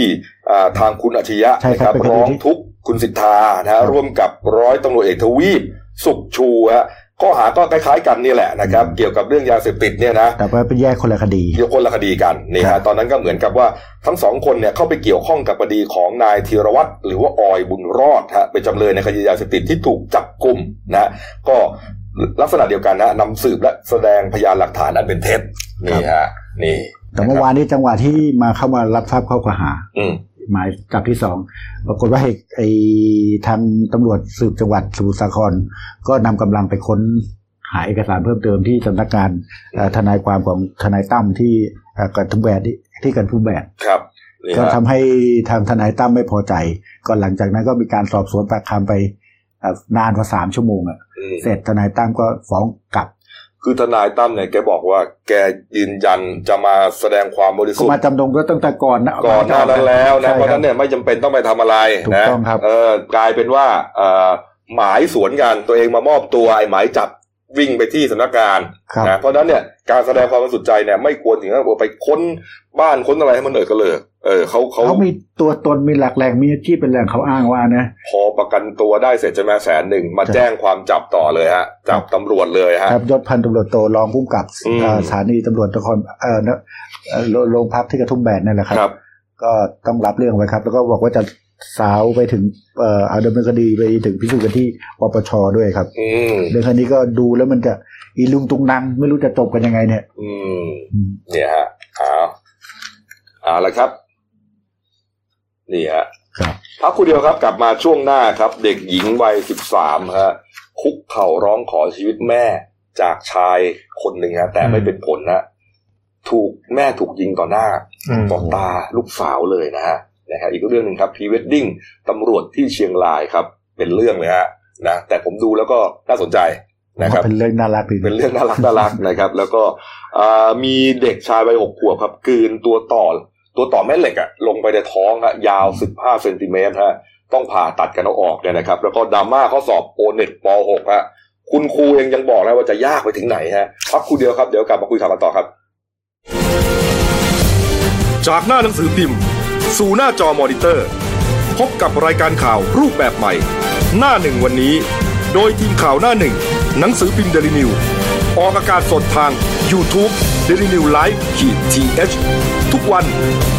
อ่าทางคุณอัจฉริยะใช่นะครับเป็นคดีร้องที่ทุกข์คุณสิทธานะครัฮะบร่วมกับร้อยตำรวจเอกทวีปสุขชูฮะ ข้อหาก็คล้ายๆกันนี่แหละนะครับอืมเกี่ยวกับเรื่องยาเสพติดเนี่ยนะแต่ว่าเป็นแยกคนละคดีเกี่ยวคนละคดีกันนี่ครัฮะบตอนนั้นก็เหมือนกับว่าทั้งสองคนเนี่ยเข้าไปเกี่ยวข้องกับคดีของนายธีรวัตรหรือว่าออยบุญรอดฮะเป็นจำเลยในคดียาเสพติดที่ถูกจับกลุ่มนะก็ลักษณะเดียวกันนะนำสืบและแสดงพยานหลักฐานอันเป็นเท็จนี่ฮะนี่ แต่เมื่อวานนี้จังหวะที่มาเข้ามารับทราบข้อกล่าวหา อืม หมายจับที่สองปรากฏว่าไอ้ไอ้ทางตำรวจสืบจังหวัดสมุทรสาคร ก็นำกำลังไปค้นหาเอกสารเพิ่มเติมที่สำนักงานเอ่อทนายความของทนายตั้มที่เอ่อกันทุกแบดที่ที่กันทุกแบดครับนี่ก็ฮะทำให้ทางทนายตั้มไม่พอใจ ก็หลังจากนั้นก็มีการสอบสวนปากคำไปเอ่อนานกว่าสามชั่วโมงอะอืมเสร็จทนายตั้มก็ฟ้องกลับ คือทนายตั้มเนี่ยแกบอกว่า แกยืนยันจะมาแสดงความบริก็สุทมาธิ์จำนงก็ตั้งแต่ก่อนนะก่อนหน้านั้นแล้วนะใช่เพราะฉะนั้นเนี่ยไม่จำเป็นต้องไปทำอะไรถูกนะต้องครับเออกลายเป็นว่าเอ่อหมายสวนกันตัวเองมามอบตัวไอ้หมายจับ วิ่งไปที่สำนักงานครับนะเพราะฉะนั้นเนี่ยการแสดงความบริสุทธิ์ใจเนี่ยไม่ควรถึงกับไปค้นบ้านค้นอะไรให้มันเอิดกระเลิกเออเขาเขาเขามีตัวตนมีหลักแหล่งมีอาชีพเป็นแหล่งเขาอ้างว่านะ พอประกันตัวได้เสร็จใช่ไหมแสนหนึ่งมาครับแจ้งความจับต่อเลยฮะจับตำรวจเลยฮะครับยศพันตำรวจโตรองผู้กำกับอืมเอ่อสถานีตำรวจนครเอ่อนะเอ่อโรโรงพักที่กระทุ่มแบนนั่นแหละครับครับ ก็ต้องรับเรื่องไว้ครับ แล้วก็บอกว่าจะ สาวไปถึงเอ่อเอาดำเนินคดีไปถึงพิสูจน์กันที่ปปชด้วยครับอืมเรื่องคดีก็ดูแล้วมันจะอีลุงตุงนังไม่รู้จะจบกันยังไงเนี่ย อืมอืมเนี่ยฮะเอาเอาละครับ นี่ฮะครับพักครู่เดียวครับ กลับมาช่วงหน้าครับ เด็กหญิงวัยสิบสามฮะ คุกเข่าร้องขอชีวิตแม่จากชายคนหนึ่งฮะ แต่ไม่เป็นผลนะถูกแม่ถูกยิงต่อหน้าอืมต่อตาลูกสาวเลยนะฮะ นะฮะอีกเรื่องหนึ่งครับพรีเวดดิ้งตำรวจที่เชียงรายครับ เป็นเรื่องเลยฮะนะแต่ผมดูแล้วก็น่าสนใจนะครับเป็นเรื่องน่ารักดีเป็นเรื่องน่ารักน่ารักนะครับ แล้วก็อ่ามีเด็กชายวัยหกขวบครับกลืนตัวต่อตัวต่อแม่เหล็กอะลงไปในท้องฮะยาว15เซนติเมตรฮะต้องผ่าตัดกันเอาออกเนี่ยนะครับ แล้วก็ดราม่าข้อสอบโอเน็ตป .6 ฮะคุณครูเองยังบอกแล้วว่าจะยากไปถึงไหนฮะพักครู่เดียวครับเดี๋ยวกลับมาคุยข่าวกันต่อครับ จากหน้าหนังสือพิมพ์ สู่หน้าจอมอนิเตอร์ พบกับรายการข่าวรูปแบบใหม่ หน้าหนึ่งวันนี้ โดยทีมข่าวหน้าหนึ่ง หนังสือพิมพ์เดลิวิวออกอากาศสดทาง YouTube d e l i n e w l i v e ขีดทีเทุกวัน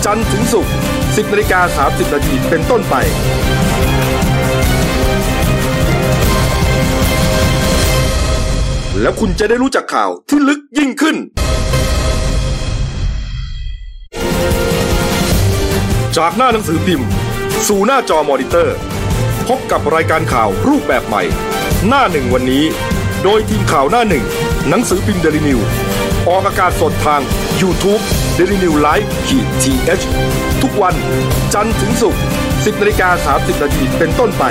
จันทร์ถึงศุกร์10นาฬิกา30นาทีเป็นต้นไปแล้วคุณจะได้รู้จักข่าวที่ลึกยิ่งขึ้น จากหน้าหนังสือพิมพ์ สู่หน้าจอมอนิเตอร์ พบกับรายการข่าวรูปแบบใหม่ หน้าหนึ่งวันนี้ โดยทีมข่าวหน้าหนึ่ง หนังสือพิมพ์เดลิวิวออกอากาศสดทาง YouTube d e l i n e w l i v e ขีดทีเทุกวันจันทร์ถึงศุกร์10นาฬิกา30นาทีเป็นต้นไป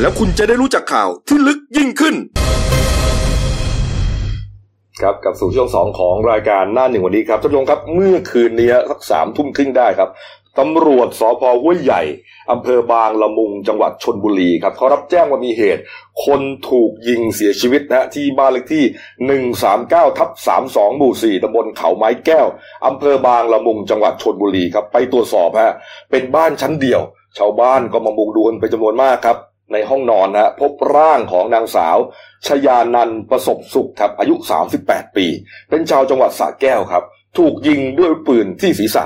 แล้วคุณจะได้รู้จักข่าวที่ลึกยิ่งขึ้น ครับกับสู่ช่วงสองของรายการหน้าหนึ่งวันนี้ครับท่านผู้ชมครับเมื่อคืนนี้สักสามทุ่มครึ่งได้ครับตำรวจสพห้วยใหญ่อำเภอบางละมุงจังหวัดชนบุรีครับเขารับแจ้งว่ามีเหตุ คนถูกยิงเสียชีวิตนะฮะที่บ้านเลขที่ 139ทับ32หมู่4ตำบลเขาไม้แก้วอำเภอบางละมุงจังหวัดชนบุรีครับไปตรวจสอบฮะเป็นบ้านชั้นเดียว ชาวบ้านก็มามุงดูกันเป็นจำนวนมากครับในห้องนอนนะฮะพบร่างของนางสาว ชยานันประสบสุขครับอายุ 38 ปี เป็นชาวจังหวัดสระแก้วครับ ถูกยิงด้วยปืนที่ศีรษะ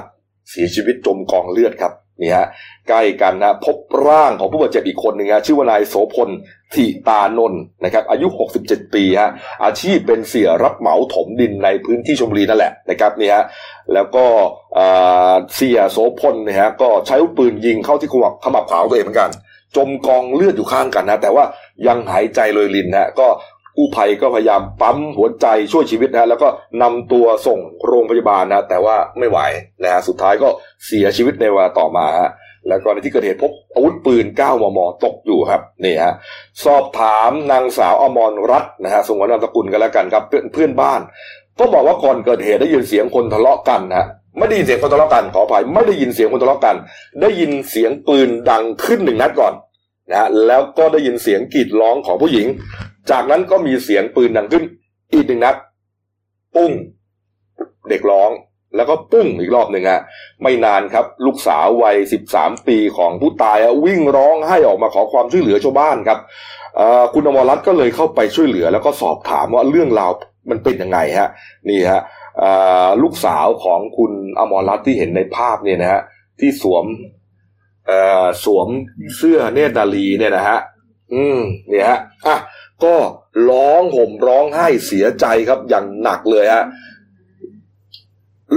เสียชีวิตจมกองเลือดครับนี่ฮะใกล้กันนะพบร่างของผู้บาดเจ็บอีกคนหนึ่งฮะชื่อว่านายโสพลทิตานนท์นะครับอายุ 67 ปีฮะอาชีพเป็นเสียรับเหมาถมดินในพื้นที่ชลบุรีนั่นแหละนะครับนี่ฮะแล้วก็เสียโสพลนี่ยฮะก็ใช้ปืนยิงเข้าที่ขมับขมับขวาของตัวเองเหมือนกัน จมกองเลือดอยู่ข้างกันนะแต่ว่า ยังหายใจโรยรินนะฮะก็กู้ภัยก็พยายามปั๊มหัวใจช่วยชีวิตนะแล้วก็นำตัวส่งโรงพยาบาลนะแต่ว่าไม่ไหวนะฮะสุดท้ายก็เสียชีวิตในเวลาต่อมาฮะแล้วก็ในที่เกิดเหตุพบอาวุธปืน 9 มม ตกอยู่ครับนี่ฮะสอบถามนางสาวอมรรัตน์นะฮะสงวนนามสกุลกันแล้วกันครับเพื่อนเพื่อนบ้าน ก็บอกว่าก่อนเกิดเหตุได้ยินเสียงคนทะเลาะกันนะฮะไม่ได้ยินเสียงคนทะเลาะกันขออภัยไม่ได้ยินเสียงคนทะเลาะกัน ได้ยินเสียงปืนดังขึ้นหนึ่งนัดก่อน นะฮะแล้วก็ได้ยินเสียงกรีดร้องของผู้หญิง จากนั้นก็มีเสียงปืนดังขึ้น อีกหนึ่งนัดปุ้ง เด็กร้อง แล้วก็ปุ้งอีกรอบหนึ่งฮะไม่นานครับ ลูกสาววัยสิบสามปีของผู้ตายวิ่งร้องให้ออกมาขอความช่วยเหลือชาวบ้านครับคุณอมรรัตน์ก็เลยเข้าไปช่วยเหลือ แล้วก็สอบถามว่าเรื่องราวมันเป็นยังไงฮะ นี่ฮะลูกสาวของคุณอมรรัตน์ที่เห็นในภาพเนี่ยนะฮะที่สวม สวมเสื้อเนตรนารีเนี่ยนะฮะ อืมเนี่ยฮะอะก็ร้องห่มร้องไห้เสียใจครับอย่างหนักเลยฮะ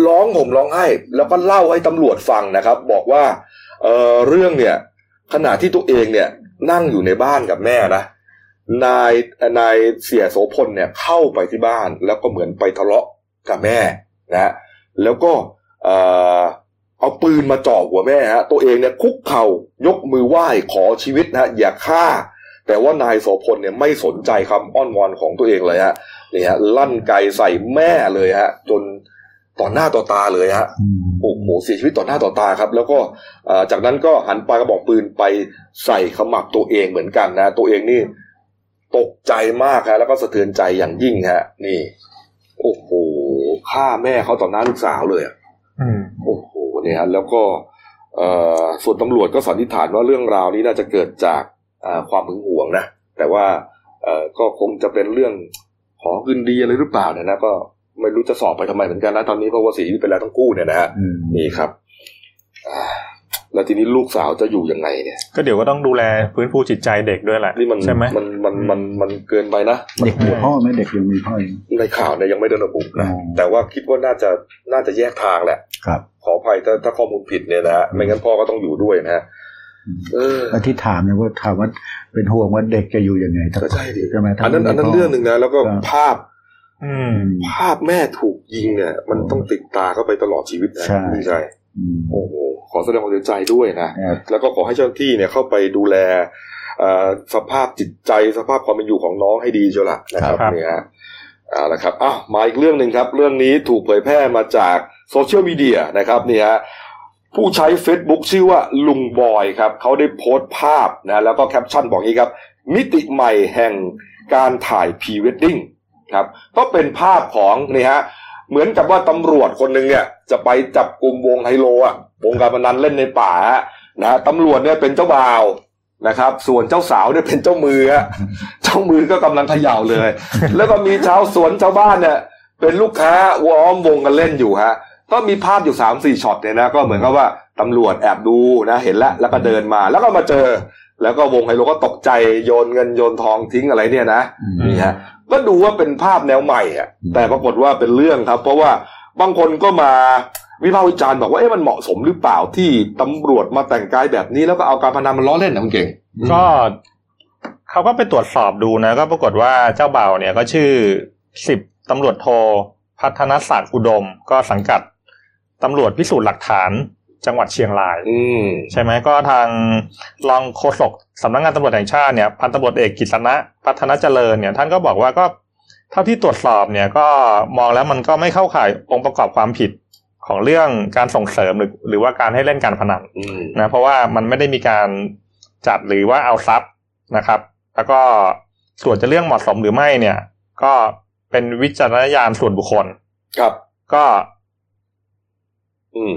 ร้องห่มร้องไห้ แล้วก็เล่าให้ตำรวจฟังนะครับ บอกว่า เออเรื่องเนี่ย ขณะที่ตัวเองเนี่ย นั่งอยู่ในบ้านกับแม่นะนายนายเสียโสพลเนี่ยเข้าไปที่บ้าน แล้วก็เหมือนไปทะเลาะกับแม่นะฮะแล้วก็เออ เอาปืนมาจ่อหัวแม่ฮะตัวเองเนี่ยคุกเข่ายกมือไหว้ขอชีวิตนะฮะอย่าฆ่า แต่ว่านายโสพลเนี่ยไม่สนใจคำอ้อนวอนของตัวเองเลยฮะนี่ฮะลั่นไกใส่แม่เลยฮะ จนต่อหน้าต่อตาเลยฮะอืมโอ้โหเสียชีวิตต่อหน้าต่อตาครับ แล้วก็เอ่อจากนั้นก็หันปลากระบอกปืนไปใส่ขมับตัวเองเหมือนกันนะ ตัวเองนี่ตกใจมากฮะแล้วก็สะเทือนใจอย่างยิ่งฮะ นี่ โอ้โหฆ่าแม่เขาต่อหน้าลูกสาวเลยอะอืมโอ้โห เนี่ยฮะแล้วก็เอ่อส่วนตำรวจก็สันนิษฐานว่าเรื่องราวนี้น่าจะเกิดจากอ่าความหึงหวงนะแต่ว่าเอ่อก็คงจะเป็นเรื่องขอคืนดีอะไรหรือเปล่าเนี่ยนะก็ไม่รู้จะสอบไปทำไมเหมือนกันนะตอนนี้เพราะว่าเสียชีวิตไปแล้วทั้งคู่เนี่ยนะฮะอืมนี่ครับอ่า แล้วทีนี้ลูกสาวจะอยู่ยังไงเนี่ย ก็เดี๋ยวก็ต้องดูแลฟื้นฟูจิตใจเด็กด้วยแหละนี่มันใช่ไหมมันมันมันมันเกินไปนะมันเด็กมีพ่อไหมเด็กยังมีพ่ออยู่ในข่าวเนี่ยยังไม่ได้ระบุนะอ๋อแต่ว่าคิดว่าน่าจะน่าจะแยกทางแหละครับ ขออภัยถ้าถ้าข้อมูลผิดเนี่ยนะฮะไม่งั้นพ่อก็ต้องอยู่ด้วยนะฮะเออแล้วที่ถามเนี่ยว่าถามว่าเป็นห่วงว่าเด็กจะอยู่ยังไงก็ใช่ดิใช่ไหมถ้าอันนั้นอันนั้นไม่มีพ่เรื่องหนึ่งนะแล้วก็ครับภาพอืมอืมภาพแม่ถูกยิงเนี่ย มันต้องติดตาเข้าไปตลอดชีวิตนะใช่พี่ชายอืม โอ้โหขอแสดงความเสียใจด้วยนะครับแล้วก็ขอให้เจ้าหน้าที่เนี่ยเข้าไปดูแลเอ่อสภาพจิตใจสภาพความเป็นอยู่ของน้องให้ดีเชียวละนะครับครับเนี่ยฮะเอาละครับอ้าวมาอีกเรื่องหนึ่งครับ เรื่องนี้ถูกเผยแพร่มาจากโซเชียลมีเดียนะครับนี่ฮะผู้ใช้ Facebook ชื่อว่าลุงบอยครับ เขาได้โพสต์ภาพนะแล้วก็แคปชั่นบอกงี้ครับ มิติใหม่แห่งการถ่ายพรีเวดดิ้งครับก็เป็นภาพของนี่ฮะ เหมือนกับว่าตำรวจคนหนึ่งเนี่ยจะไปจับกลุ่มวงไฮโลอะวงการพนันเล่นในป่านะตำรวจเนี่ยเป็นเจ้าบ่าวนะครับ ส่วนเจ้าสาวเนี่ยเป็นเจ้ามือเจ้ามือก็กำลังเขย่าเลย แล้วก็มีชาวสวนชาวบ้านเนี่ย เป็นลูกค้าวอมวงกันเล่นอยู่ฮะก็มีภาพอยู่สามสี่ช็อตเนี่ยนะก็เหมือนกับว่าตำรวจแอบดูนะเห็นแล้วแล้วก็เดินมาแล้วก็มาเจอ แล้วก็วงไฮโลก็ตกใจโยนเงินโยนทองทิ้งอะไรเนี่ยนะอืมนี่ฮะก็ดูว่าเป็นภาพแนวใหม่อะอืมแต่ปรากฏว่าเป็นเรื่องครับ เพราะว่าบางคนก็มาวิพากษ์วิจารณ์บอกว่าเอ๊ะมันเหมาะสมหรือเปล่าที่ตำรวจมาแต่งกายแบบนี้แล้วก็เอาการพนันมาล้อเล่นนะคุณเก่งก็เขาก็ไปตรวจสอบดูนะ ก็ปรากฏว่าเจ้าบ่าวเนี่ยก็ชื่อสิบตำรวจโทพัฒนศักดิ์อุดม ก็สังกัดตำรวจพิสูจน์หลักฐาน จังหวัดเชียงรายอืมใช่ไหมก็ทางรองโฆษกสำนักงานตำรวจแห่งชาติเนี่ยพันตำรวจเอกกิษณะพัฒนาเจริญเนี่ยท่านก็บอกว่าก็เท่าที่ตรวจสอบเนี่ยก็มองแล้วมันก็ไม่เข้าข่ายองค์ประกอบความผิดของเรื่องการส่งเสริมหรือหรือว่าการให้เล่นการพนันอืมนะเพราะว่ามันไม่ได้มีการจัดหรือว่าเอาทรัพย์นะครับ แล้วก็ส่วนจะเรื่องเหมาะสมหรือไม่เนี่ย ก็เป็นวิจารณญาณส่วนบุคคล ครับ ก็อืม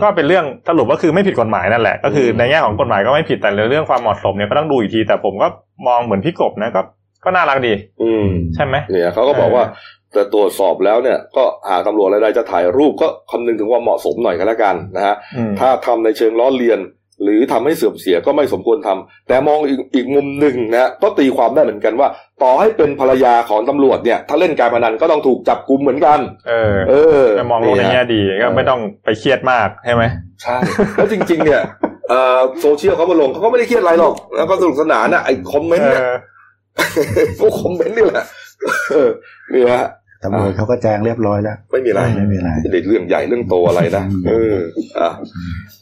ก็เป็นเรื่องสรุปก็คือไม่ผิดกฎหมายนั่นแหละก็คือมในแง่ของกฎหมายก็ไม่ผิดแต่ในเรื่องความเหมาะสมเนี่ยก็ต้องดูอีกที แต่ผมก็มองเหมือนพี่กบนะก็ก็น่ารักดี อืมใช่ไหมเนี่ยเขาก็บอกว่าแต่ตรวจสอบแล้วเนี่ยก็หากตำรวจอะไรๆจะถ่ายรูปก็คำนึงถึงความเหมาะสมหน่อยก็แล้วกันนะฮะอืมถ้าทำในเชิงล้อเลียน หรือทำให้เสื่อมเสียก็ไม่สมควรทำแต่มองอีกอีกมุมหนึ่งนะก็ตีความได้เหมือนกันว่า ต่อให้เป็นภรรยาของตำรวจเนี่ย ถ้าเล่นการพนันก็ต้องถูกจับกุมเหมือนกัน เออ เออมองโลกในแง่ดีก็ไม่ต้องไปเครียดมากใช่ไหมใช่แล้วจริง ๆ เนี่ยเอ่อโซเชียลเขามาลงเขาก็ไม่ได้เครียดอะไรหรอกแล้วก็สนุกสนานนะไอ้คอมเมนต์เนี่ยพวกคอมเมนต์นี่แหละเออนี่ฮะ ตำรวจเขาก็แจ้งเรียบร้อยแล้วไม่มีอะไรไม่มีอะไรไม่ได้เรื่องใหญ่เรื่องโตอะไรนะอืมเอออะ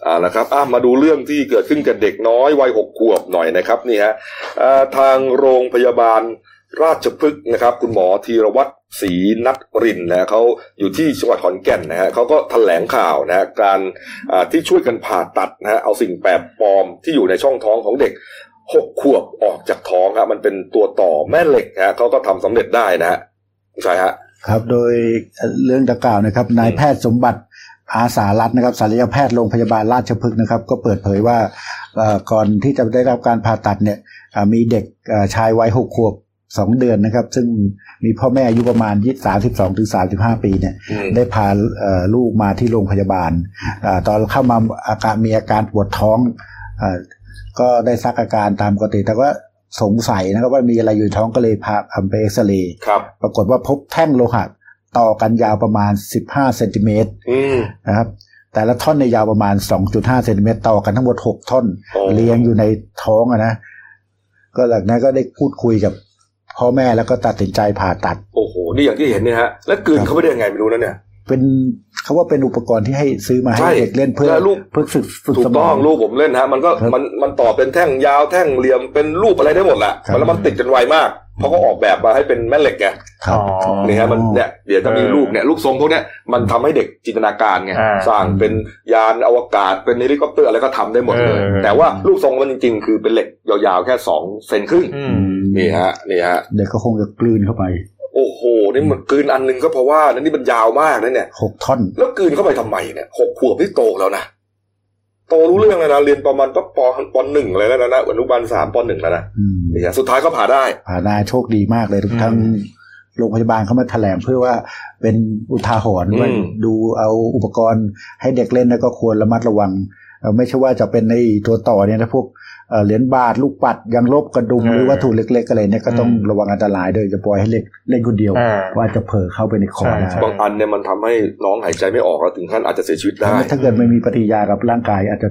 อ่านะครับอะมาดูเรื่องที่เกิดขึ้นกับเด็กน้อยวัยหกขวบหน่อยนะครับนี่ฮะอ่าทางโรงพยาบาลราชพฤกษ์นะครับ คุณหมอธีรวัตรศรีนัทรินทร์นะฮะเขาอยู่ที่จังหวัดขอนแก่นนะฮะเขาก็แถลงข่าวนะฮะการอ่าที่ช่วยกันผ่าตัดนะฮะเอาสิ่งแปลกปลอมที่อยู่ในช่องท้องของเด็กหกขวบออกจากท้องครับมันเป็นตัวต่อแม่เหล็กฮะเขาก็ทำสำเร็จได้นะฮะใช่ฮะ ครับ โดยเรื่องดังกล่าวนะครับ นายแพทย์สมบัติอาสารัตน์นะครับศัลยแพทย์โรงพยาบาลราชพฤกษ์นะครับ ก็เปิดเผยว่าเอ่อก่อนที่จะได้รับการผ่าตัดเนี่ยอ่ามีเด็กเอ่อชายวัยหกขวบสองเดือนนะครับ ซึ่งมีพ่อแม่อายุประมาณยี่สามสิบสองถึงสามสิบห้าปีเนี่ยอืมได้พาเอ่อลูกมาที่โรงพยาบาลอาตอนเข้ามาอาการมีอาการปวดท้องอาก็ได้ซักอาการตามปกติแต่ว่า สงสัยนะครับว่ามีอะไรอยู่ในท้องก็เลยพาทำไปเอ็กซเรย์ครับปรากฏว่าพบแท่งโลหะต่อกันยาวประมาณ 15เซนติเมตรอืมนะครับ แต่ละท่อนในยยาวประมาณ 2.5เซนติเมตรต่อกันทั้งหมด 6 ท่อนโอ้เรียงอยู่ในท้องอะนะ ก็หลังนั้นก็ได้พูดคุยกับพ่อแม่แล้วก็ตัดสินใจผ่าตัด โอ้โห นี่อย่างที่เห็นเนี่ยฮะ แล้วกลืนเข้าไปได้ยังไงไม่รู้นะเนี่ย เป็นเขาว่าเป็นอุปกรณ์ที่ให้ซื้อมาให้ใช่เด็กเล่นเพื่อแล้วลูกเพื่อฝึกฝึกถูสกมต้อองงลูกผมเล่นฮะมันก็ครับมันมันต่อเป็นแท่งยาวแท่งเหลี่ยมเป็นรูปอะไรได้หมดแหละครับแล้วมันติดกันไวมากเพราะเขาออกแบบมาให้เป็นแม่เหล็กไงครับอ๋อนี่ฮะมันเนี่ยเดี๋ยวจะมีเออรูปเนี่ยลูกทรงพวกเนี้ยมันทำให้เด็กจินตนาการไงอ่าสร้างเป็นยานอวกาศเป็นเฮลิคอปเตอร์อะไรก็ทำได้หมดเลยเออแต่ว่ารูปทรงมันจริงๆ คือเป็นเหล็กยาวๆแค่สองเซนครึ่งอืมนี่ฮะนี่ฮะเด็กก็คงจะกลืนเข้าไป โอ้โห นี่มันกลืนอันหนึ่งก็เพราะว่านั่นนี่มันยาวมากนะเนี่ยหกท่อน แล้วกลืนเข้าไปทำไมเนี่ยหกขวบที่โตแล้วนะ โตรู้เรื่องแล้วนะ เรียนประมาณก็ปปหนึ่งเลยแล้วนะนะอนุบาลสามปหนึ่งแล้วนะอืมนี่ฮะสุดท้ายก็ผ่าได้ ผ่าได้โชคดีมากเลยทุกอืมทั้งโรงพยาบาลเขามาแถลงเพื่อว่าเป็นอุทาหรณ์อืมว่าดูเอาอุปกรณ์ให้เด็กเล่นแล้วก็ควรระมัดระวังเอ่อ ไม่ใช่ว่าจะเป็นในตัวต่อเนี่ยนะพวกเอ่อเหรียญบาทลูกปัดยางลบกระดุมเออหรือวัตถุเล็ก ๆ อะไรเนี่ยก็ต้องอืมระวังอันตรายด้วยจะปล่อยให้เล็กเล่นคนเดียวอ่าว่าจะเผลอเข้าไปในคอใช่ได้ใช่บางอันเนี่ยมันทำให้น้องหายใจไม่ออกแล้วถึงขั้นอาจจะเสียชีวิตได้ ถ้าเกิดไม่มีปฏิกิริยากับร่างกายอาจจะ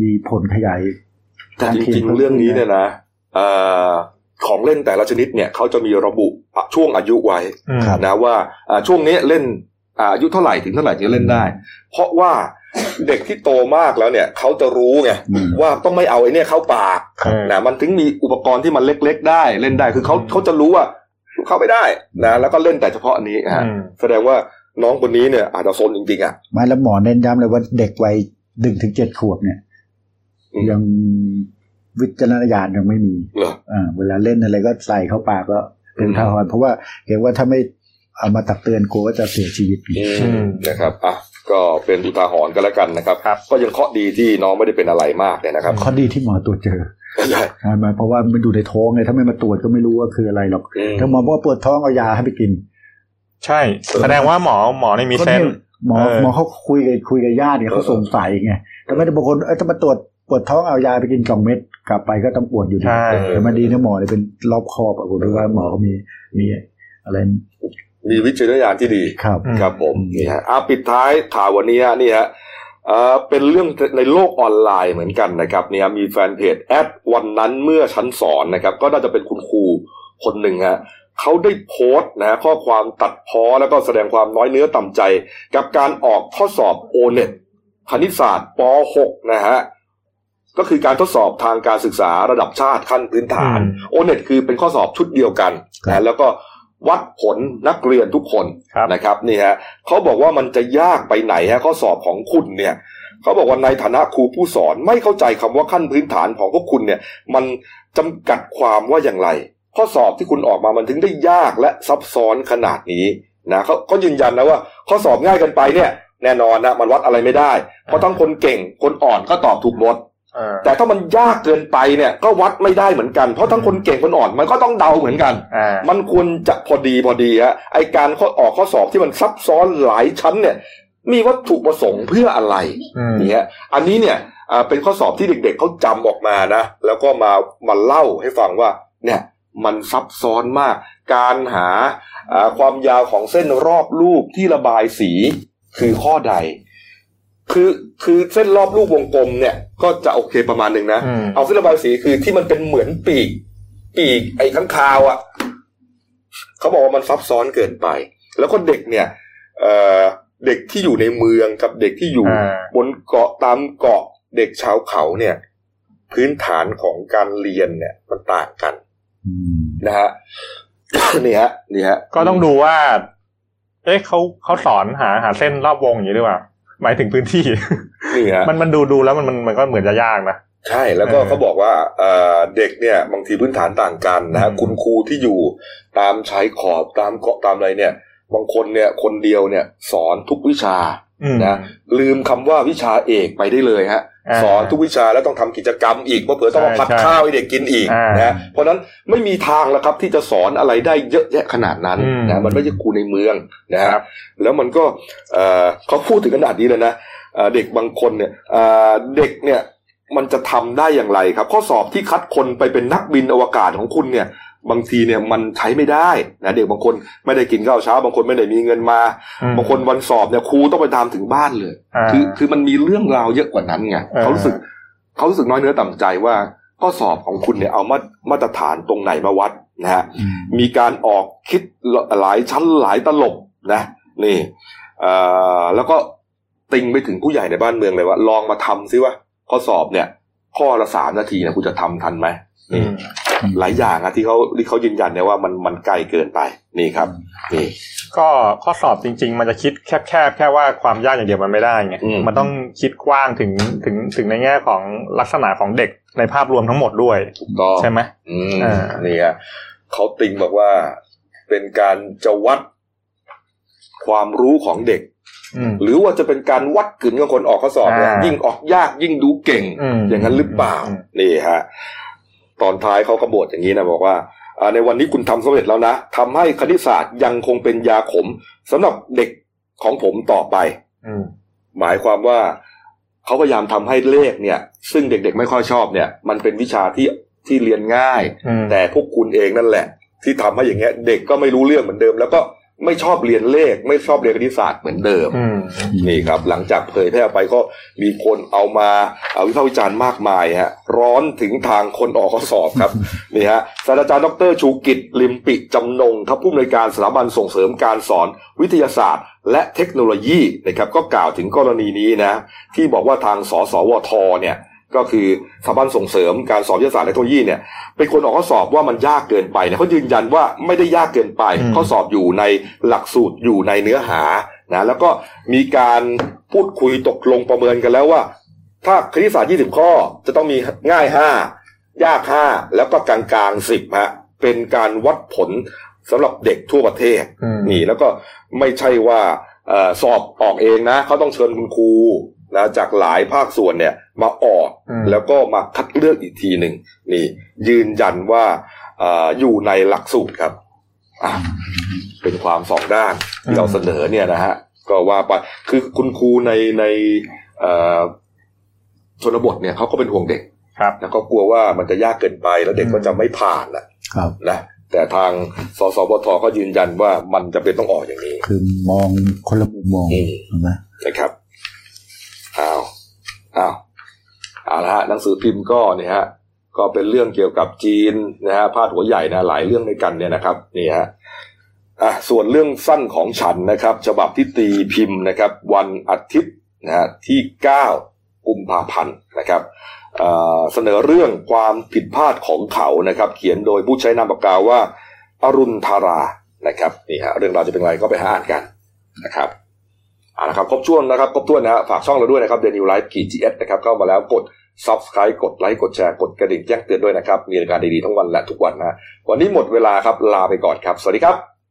มีผลขยายแต่จริงๆเรื่องนี้เนี่ยนะเอ่อของเล่นแต่ละชนิดเนี่ยเขาจะมีระบุช่วงอายุไว้อืมครับนะว่าอ่าช่วงนี้เล่นอ่าอายุเท่าไหร่ถึงเท่าไหร่ถึงจะเล่นได้ เพราะว่า เด็กที่โตมากแล้วเนี่ยเขาจะรู้ไงอืมว่าต้องไม่เอาไอ้เนี่ยเข้าปากครับนะมันถึงมีอุปกรณ์ที่มันเล็ก ๆ ได้เล่นได้คือเขาเขาจะรู้ว่าเข้าไม่ได้นะแล้วก็เล่นแต่เฉพาะอันนี้ฮะอืมแสดงว่าน้องคนนี้เนี่ยอาจจะซนจริงๆอะไม่แล้วหมอเน้นย้ำเลยว่าเด็กวัยหนึ่งถึงเจ็ดขวบเนี่ยอืมยังวิจารณญาณยังไม่มีเหรออ่าเวลาเล่นอะไรก็ใส่เข้าปากก็เป็นอืมทาหรณ์เพราะว่าเห็นว่าถ้าไม่เอามาตักเตือนกลัวว่าจะเสียชีวิตอืมนะครับอะ ก็เป็นอุทาหรณ์กันแล้วกันนะครับครับ ก็ยังเคราะห์ดีที่น้องไม่ได้เป็นอะไรมากเนี่ยนะครับข้อดีที่หมอตรวจเจอใช่ใช่ไหมเพราะว่ามันอยู่ในท้องไงถ้าไม่มาตรวจก็ไม่รู้ว่าคืออะไรหรอกอืมถ้าหมอบอกว่าปวดท้องเอายาให้ไปกิน ใช่ แสดงว่าหมอหมอในมีก็เซนเนี่ยส์หมอเออหมอเขาคุยกับคุยกับญาติเนี่ยเขาสงสัยไงแต่ไม่ได้บางคนเออถ้ามาตรวจปวดท้องเอายาไปกินสองเม็ดกลับไปก็ต้องปวดอยู่ดีใช่แต่มาดีนะหมอเนี่ยเป็นรอบคอบอะผมดูว่าหมอเขามีมีอะไร มีวิจารณญาณที่ดีครับอืมครับผมอืมนี่ฮะอะปิดท้ายข่าววันนี้ฮะนี่ฮะเอ่อเป็นเรื่องในโลกออนไลน์เหมือนกันนะครับเนี่ยมีแฟนเพจแอดวันนั้นเมื่อฉันสอนนะครับ ก็น่าจะเป็นคุณครูคนหนึ่งฮะเขาได้โพสต์นะฮะข้อความตัดพ้อแล้วก็แสดงความน้อยเนื้อต่ำใจ กับการออกข้อสอบโอเน็ตคณิตศาสตร์ป .6 นะฮะก็คือการทดสอบทางการศึกษาระดับชาติขั้นพื้นฐานอืมโอเน็ตคือเป็นข้อสอบชุดเดียวกันครันะบแล้วก็ วัดผลนักเรียนทุกคนครับนะครับนี่ฮะเขาบอกว่ามันจะยากไปไหนฮะข้อสอบของคุณเนี่ยเขาบอกว่าในฐานะครูผู้สอนไม่เข้าใจคำว่าขั้นพื้นฐานของพวกคุณเนี่ย มันจำกัดความว่าอย่างไร ข้อสอบที่คุณออกมามันถึงได้ยากและซับซ้อนขนาดนี้นะเขาเขายืนยันนะว่า ข้อสอบง่ายเกันไปเนี่ย แน่นอนนะมันวัดอะไรไม่ได้ เพราะทั้งคนเก่งคนอ่อนก็ตอบถูกหมดเออ แต่ถ้ามันยากเกินไปเนี่ย ก็วัดไม่ได้เหมือนกัน เพราะทั้งคนเก่งคนอ่อนมันก็ต้องเดาเหมือนกันอ่ามันควรจะพอดีพอดีฮะไอการข้อออกข้อสอบที่มันซับซ้อนหลายชั้นเนี่ย มีวัตถุประสงค์เพื่ออะไรอืมเนี่ยอันนี้เนี่ยอ่าเป็นข้อสอบที่เด็ก ๆเขาจำออกมานะแล้วก็มามาเล่าให้ฟังว่า เนี่ยมันซับซ้อนมาก การหาอ่าความยาวของเส้นรอบรูปที่ระบายสีคือข้อใด คือคือเส้นรอบรูปวงกลมเนี่ย ก็จะโอเคประมาณหนึ่งนะอืมเอาเส้นระบายสีคือที่มันเป็นเหมือนปีก ปีกไอ้ข้างคาวอะ่ะเขาบอกว่ามันซับซ้อนเกินไป แล้วก็เด็กเนี่ย เอ่อเด็กที่อยู่ในเมืองกับเด็กที่อยู่อ่าบนเกาะตามเกาะเด็กชาวเขาเนี่ย พื้นฐานของการเรียนเนี่ย มันต่างกันอืมนะฮะนี่ฮะนี่ฮะก็ต้องดูว่า เอ๊ะเขาเขาสอนหาหาเส้นรอบวงอย่างนี้ด้วยว่า หมายถึงพื้นที่นี่ฮะมันมันดูดูแล้วมันมันมันก็เหมือนจะยากนะใช่แล้วก็เออเขาบอกว่าเอ่อเด็กเนี่ยบางทีพื้นฐานต่างกันนะฮะอืมคุณครูที่อยู่ตามชายขอบตามเกาะตามอะไรเนี่ย บางคนเนี่ยคนเดียวเนี่ยสอนทุกวิชาอืม นะลืมคำว่าวิชาเอกไปได้เลยฮะอ่าสอนทุกวิชาแล้วต้องทำกิจกรรมอีกเพราะเผื่อต้องมาใช่พัดใช่ข้าวให้เด็กกินอีกอ่านนะเพราะฉะนั้นไม่มีทางแล้วครับที่จะสอนอะไรได้เยอะแยะขนาดนั้นอืมนะมันไม่ใช่ครูในเมืองนะฮะครับแล้วมันก็เอ่อเขาพูดถึงขนาดนี้เลยนะเอ่อเด็กบางคนเนี่ยเอ่อเด็กเนี่ยมันจะทำได้อย่างไรครับ ข้อสอบที่คัดคนไปเป็นนักบินอวกาศของคุณเนี่ย บางทีเนี่ยมันใช้ไม่ได้นะเด็กบางคนไม่ได้กินข้าวเช้า บางคนไม่ได้มีเงินมาอืมบางคนวันสอบเนี่ยครูต้องไปตามถึงบ้านเลยอ่าคือคือมันมีเรื่องราวเยอะกว่านั้นไงเออเขารู้สึกเขารู้สึกน้อยเนื้อต่ำใจว่าข้อสอบของคุณเนี่ยเอามามาตรฐานตรงไหนมาวัดนะฮะอืมมีการออกคิดหลายชั้นหลายตลบนะ นี่เอ่อแล้วก็ติงไปถึงผู้ใหญ่ในบ้านเมืองเลยว่า ลองมาทำซิว่า ข้อสอบเนี่ย ข้อละสามนาทีนะคุณจะทำทันไหมอืนี่ม หลายอย่างนะที่เขาที่เขายืนยันเนี่ยว่ามันมันไกลเกินไปนี่ครับนี่ก็ข้อสอบจริง ๆ มันจะคิดแคบๆแค่ว่าความยากอย่างเดียวมันไม่ได้ไงอืมมันต้องคิดกว้างถึงถึงถึงในแง่ของลักษณะของเด็กในภาพรวมทั้งหมดด้วยถูกต้องใช่ไหมอืมอ่านี่ฮะเขาติงบอกว่าเป็นการจะวัดความรู้ของเด็กอืมหรือว่าจะเป็นการวัดกึ่นของคนออกข้อสอบเนี่ยอ่ายิ่ยิ่งออกยากยิ่งดูเก่งอืมอย่างนั้นหรือเปล่าอืมนี่ฮะ ตอนท้ายเขากบฏอย่างนี้นะบอกว่าอ่าในวันนี้คุณทำสำเร็จแล้วนะทำให้คณิตศาสตร์ยังคงเป็นยาขมสำหรับเด็กของผมต่อไปอืมหมายความว่าเขาพยายามทำให้เลขเนี่ย ซึ่งเด็กๆไม่ค่อยชอบเนี่ย มันเป็นวิชาที่ที่เรียนง่ายอืมแต่พวกคุณเองนั่นแหละ ที่ทำให้อย่างเงี้ย เด็กก็ไม่รู้เรื่องเหมือนเดิม แล้วก็ ไม่ชอบเรียนเลข ไม่ชอบเรียนคณิตศาสตร์เหมือนเดิมอืมนี่ครับ หลังจากเผยแพร่ออกไปก็มีคนเอามาเอาวิพากษ์วิจารณ์มากมายฮะร้อนถึงทางคนออกข้อสอบครับนี่ฮะศาสตราจารย์ดรชูกิจลิมปิจำนงครับผู้อำนวยการสถาบันส่งเสริมการสอนวิทยาศาสตร์ และเทคโนโลยีนะครับก็กล่าวถึงกรณีนี้นะ ที่บอกว่าทางสสวทเนี่ย ก็คือสถาบันส่งเสริมการสอนวิทยาศาสตร์และเทคโนโลยีเนี่ยเป็นคนออกข้อสอบว่ามันยากเกินไปเนี่ยเขายืนยันว่าไม่ได้ยากเกินไปอืมข้อสอบอยู่ในหลักสูตรอยู่ในเนื้อหานะแล้วก็มีการพูดคุยตกลงประเมินกันแล้วว่า ถ้าคณิตศาสตร์20ข้อจะต้องมีง่าย5ยาก5แล้วก็กลางกลางๆ10ฮะเป็นการวัดผลสำหรับเด็กทั่วประเทศอืมนี่แล้วก็ไม่ใช่ว่าเออสอบออกเองนะเขาต้องเชิญคุณครู นะจากหลายภาคส่วนเนี่ยมาออกอืมแล้วก็มาคัดเลือกอีกทีหนึ่งนี่ยืนยันว่าเอออยู่ในหลักสูตรครับอะเป็นความสองด้านที่เราเสนอเนี่ยนะฮะก็ว่าไปคือคุณครูในในเอ่อชนบทเนี่ยเขาก็เป็นห่วงเด็กครับแล้วก็กลัวว่ามันจะยากเกินไปแล้วเด็กก็จะไม่ผ่านนะครับนะแต่ทางสสบทก็ยืนยันว่ามันจะเป็นต้องออกอย่างนี้ คือมองคนละมุมมองอืมถูกไหมนะครับ อ้าวอ้าวเอาละฮะหนังสือพิมพ์ก็เนี่ยฮะก็เป็นเรื่องเกี่ยวกับจีนนะฮะพาดหัวใหญ่นะหลายเรื่องด้วยกันเนี่ยนะครับนี่ฮะอะส่วนเรื่องสั้นของฉันนะครับ ฉบับที่ตีพิมพ์นะครับ วันอาทิตย์นะฮะที่เก้ากุมภาพันธ์นะครับเสนอเรื่องความผิดพลาดของเขานะครับ เขียนโดยผู้ใช้นามปากกาว่า อรุณธารานะครับนี่ฮะเรื่องราวจะเป็นไงก็ไปหาอ่านกันนะครับ เอาละครับครบช่วงนะครับครบถ้วนนะฮะฝากช่องเราด้วยนะครับเดลินิวส์กีด TH นะครับเข้ามาแล้วกดsubscribe กดไลค์กดแชร์กดกระดิ่งแจ้งเตือนด้วยนะครับมีรายการดีๆทั้งวันและทุกวันนะวันนี้หมดเวลาครับลาไปก่อนครับ สวัสดีครับ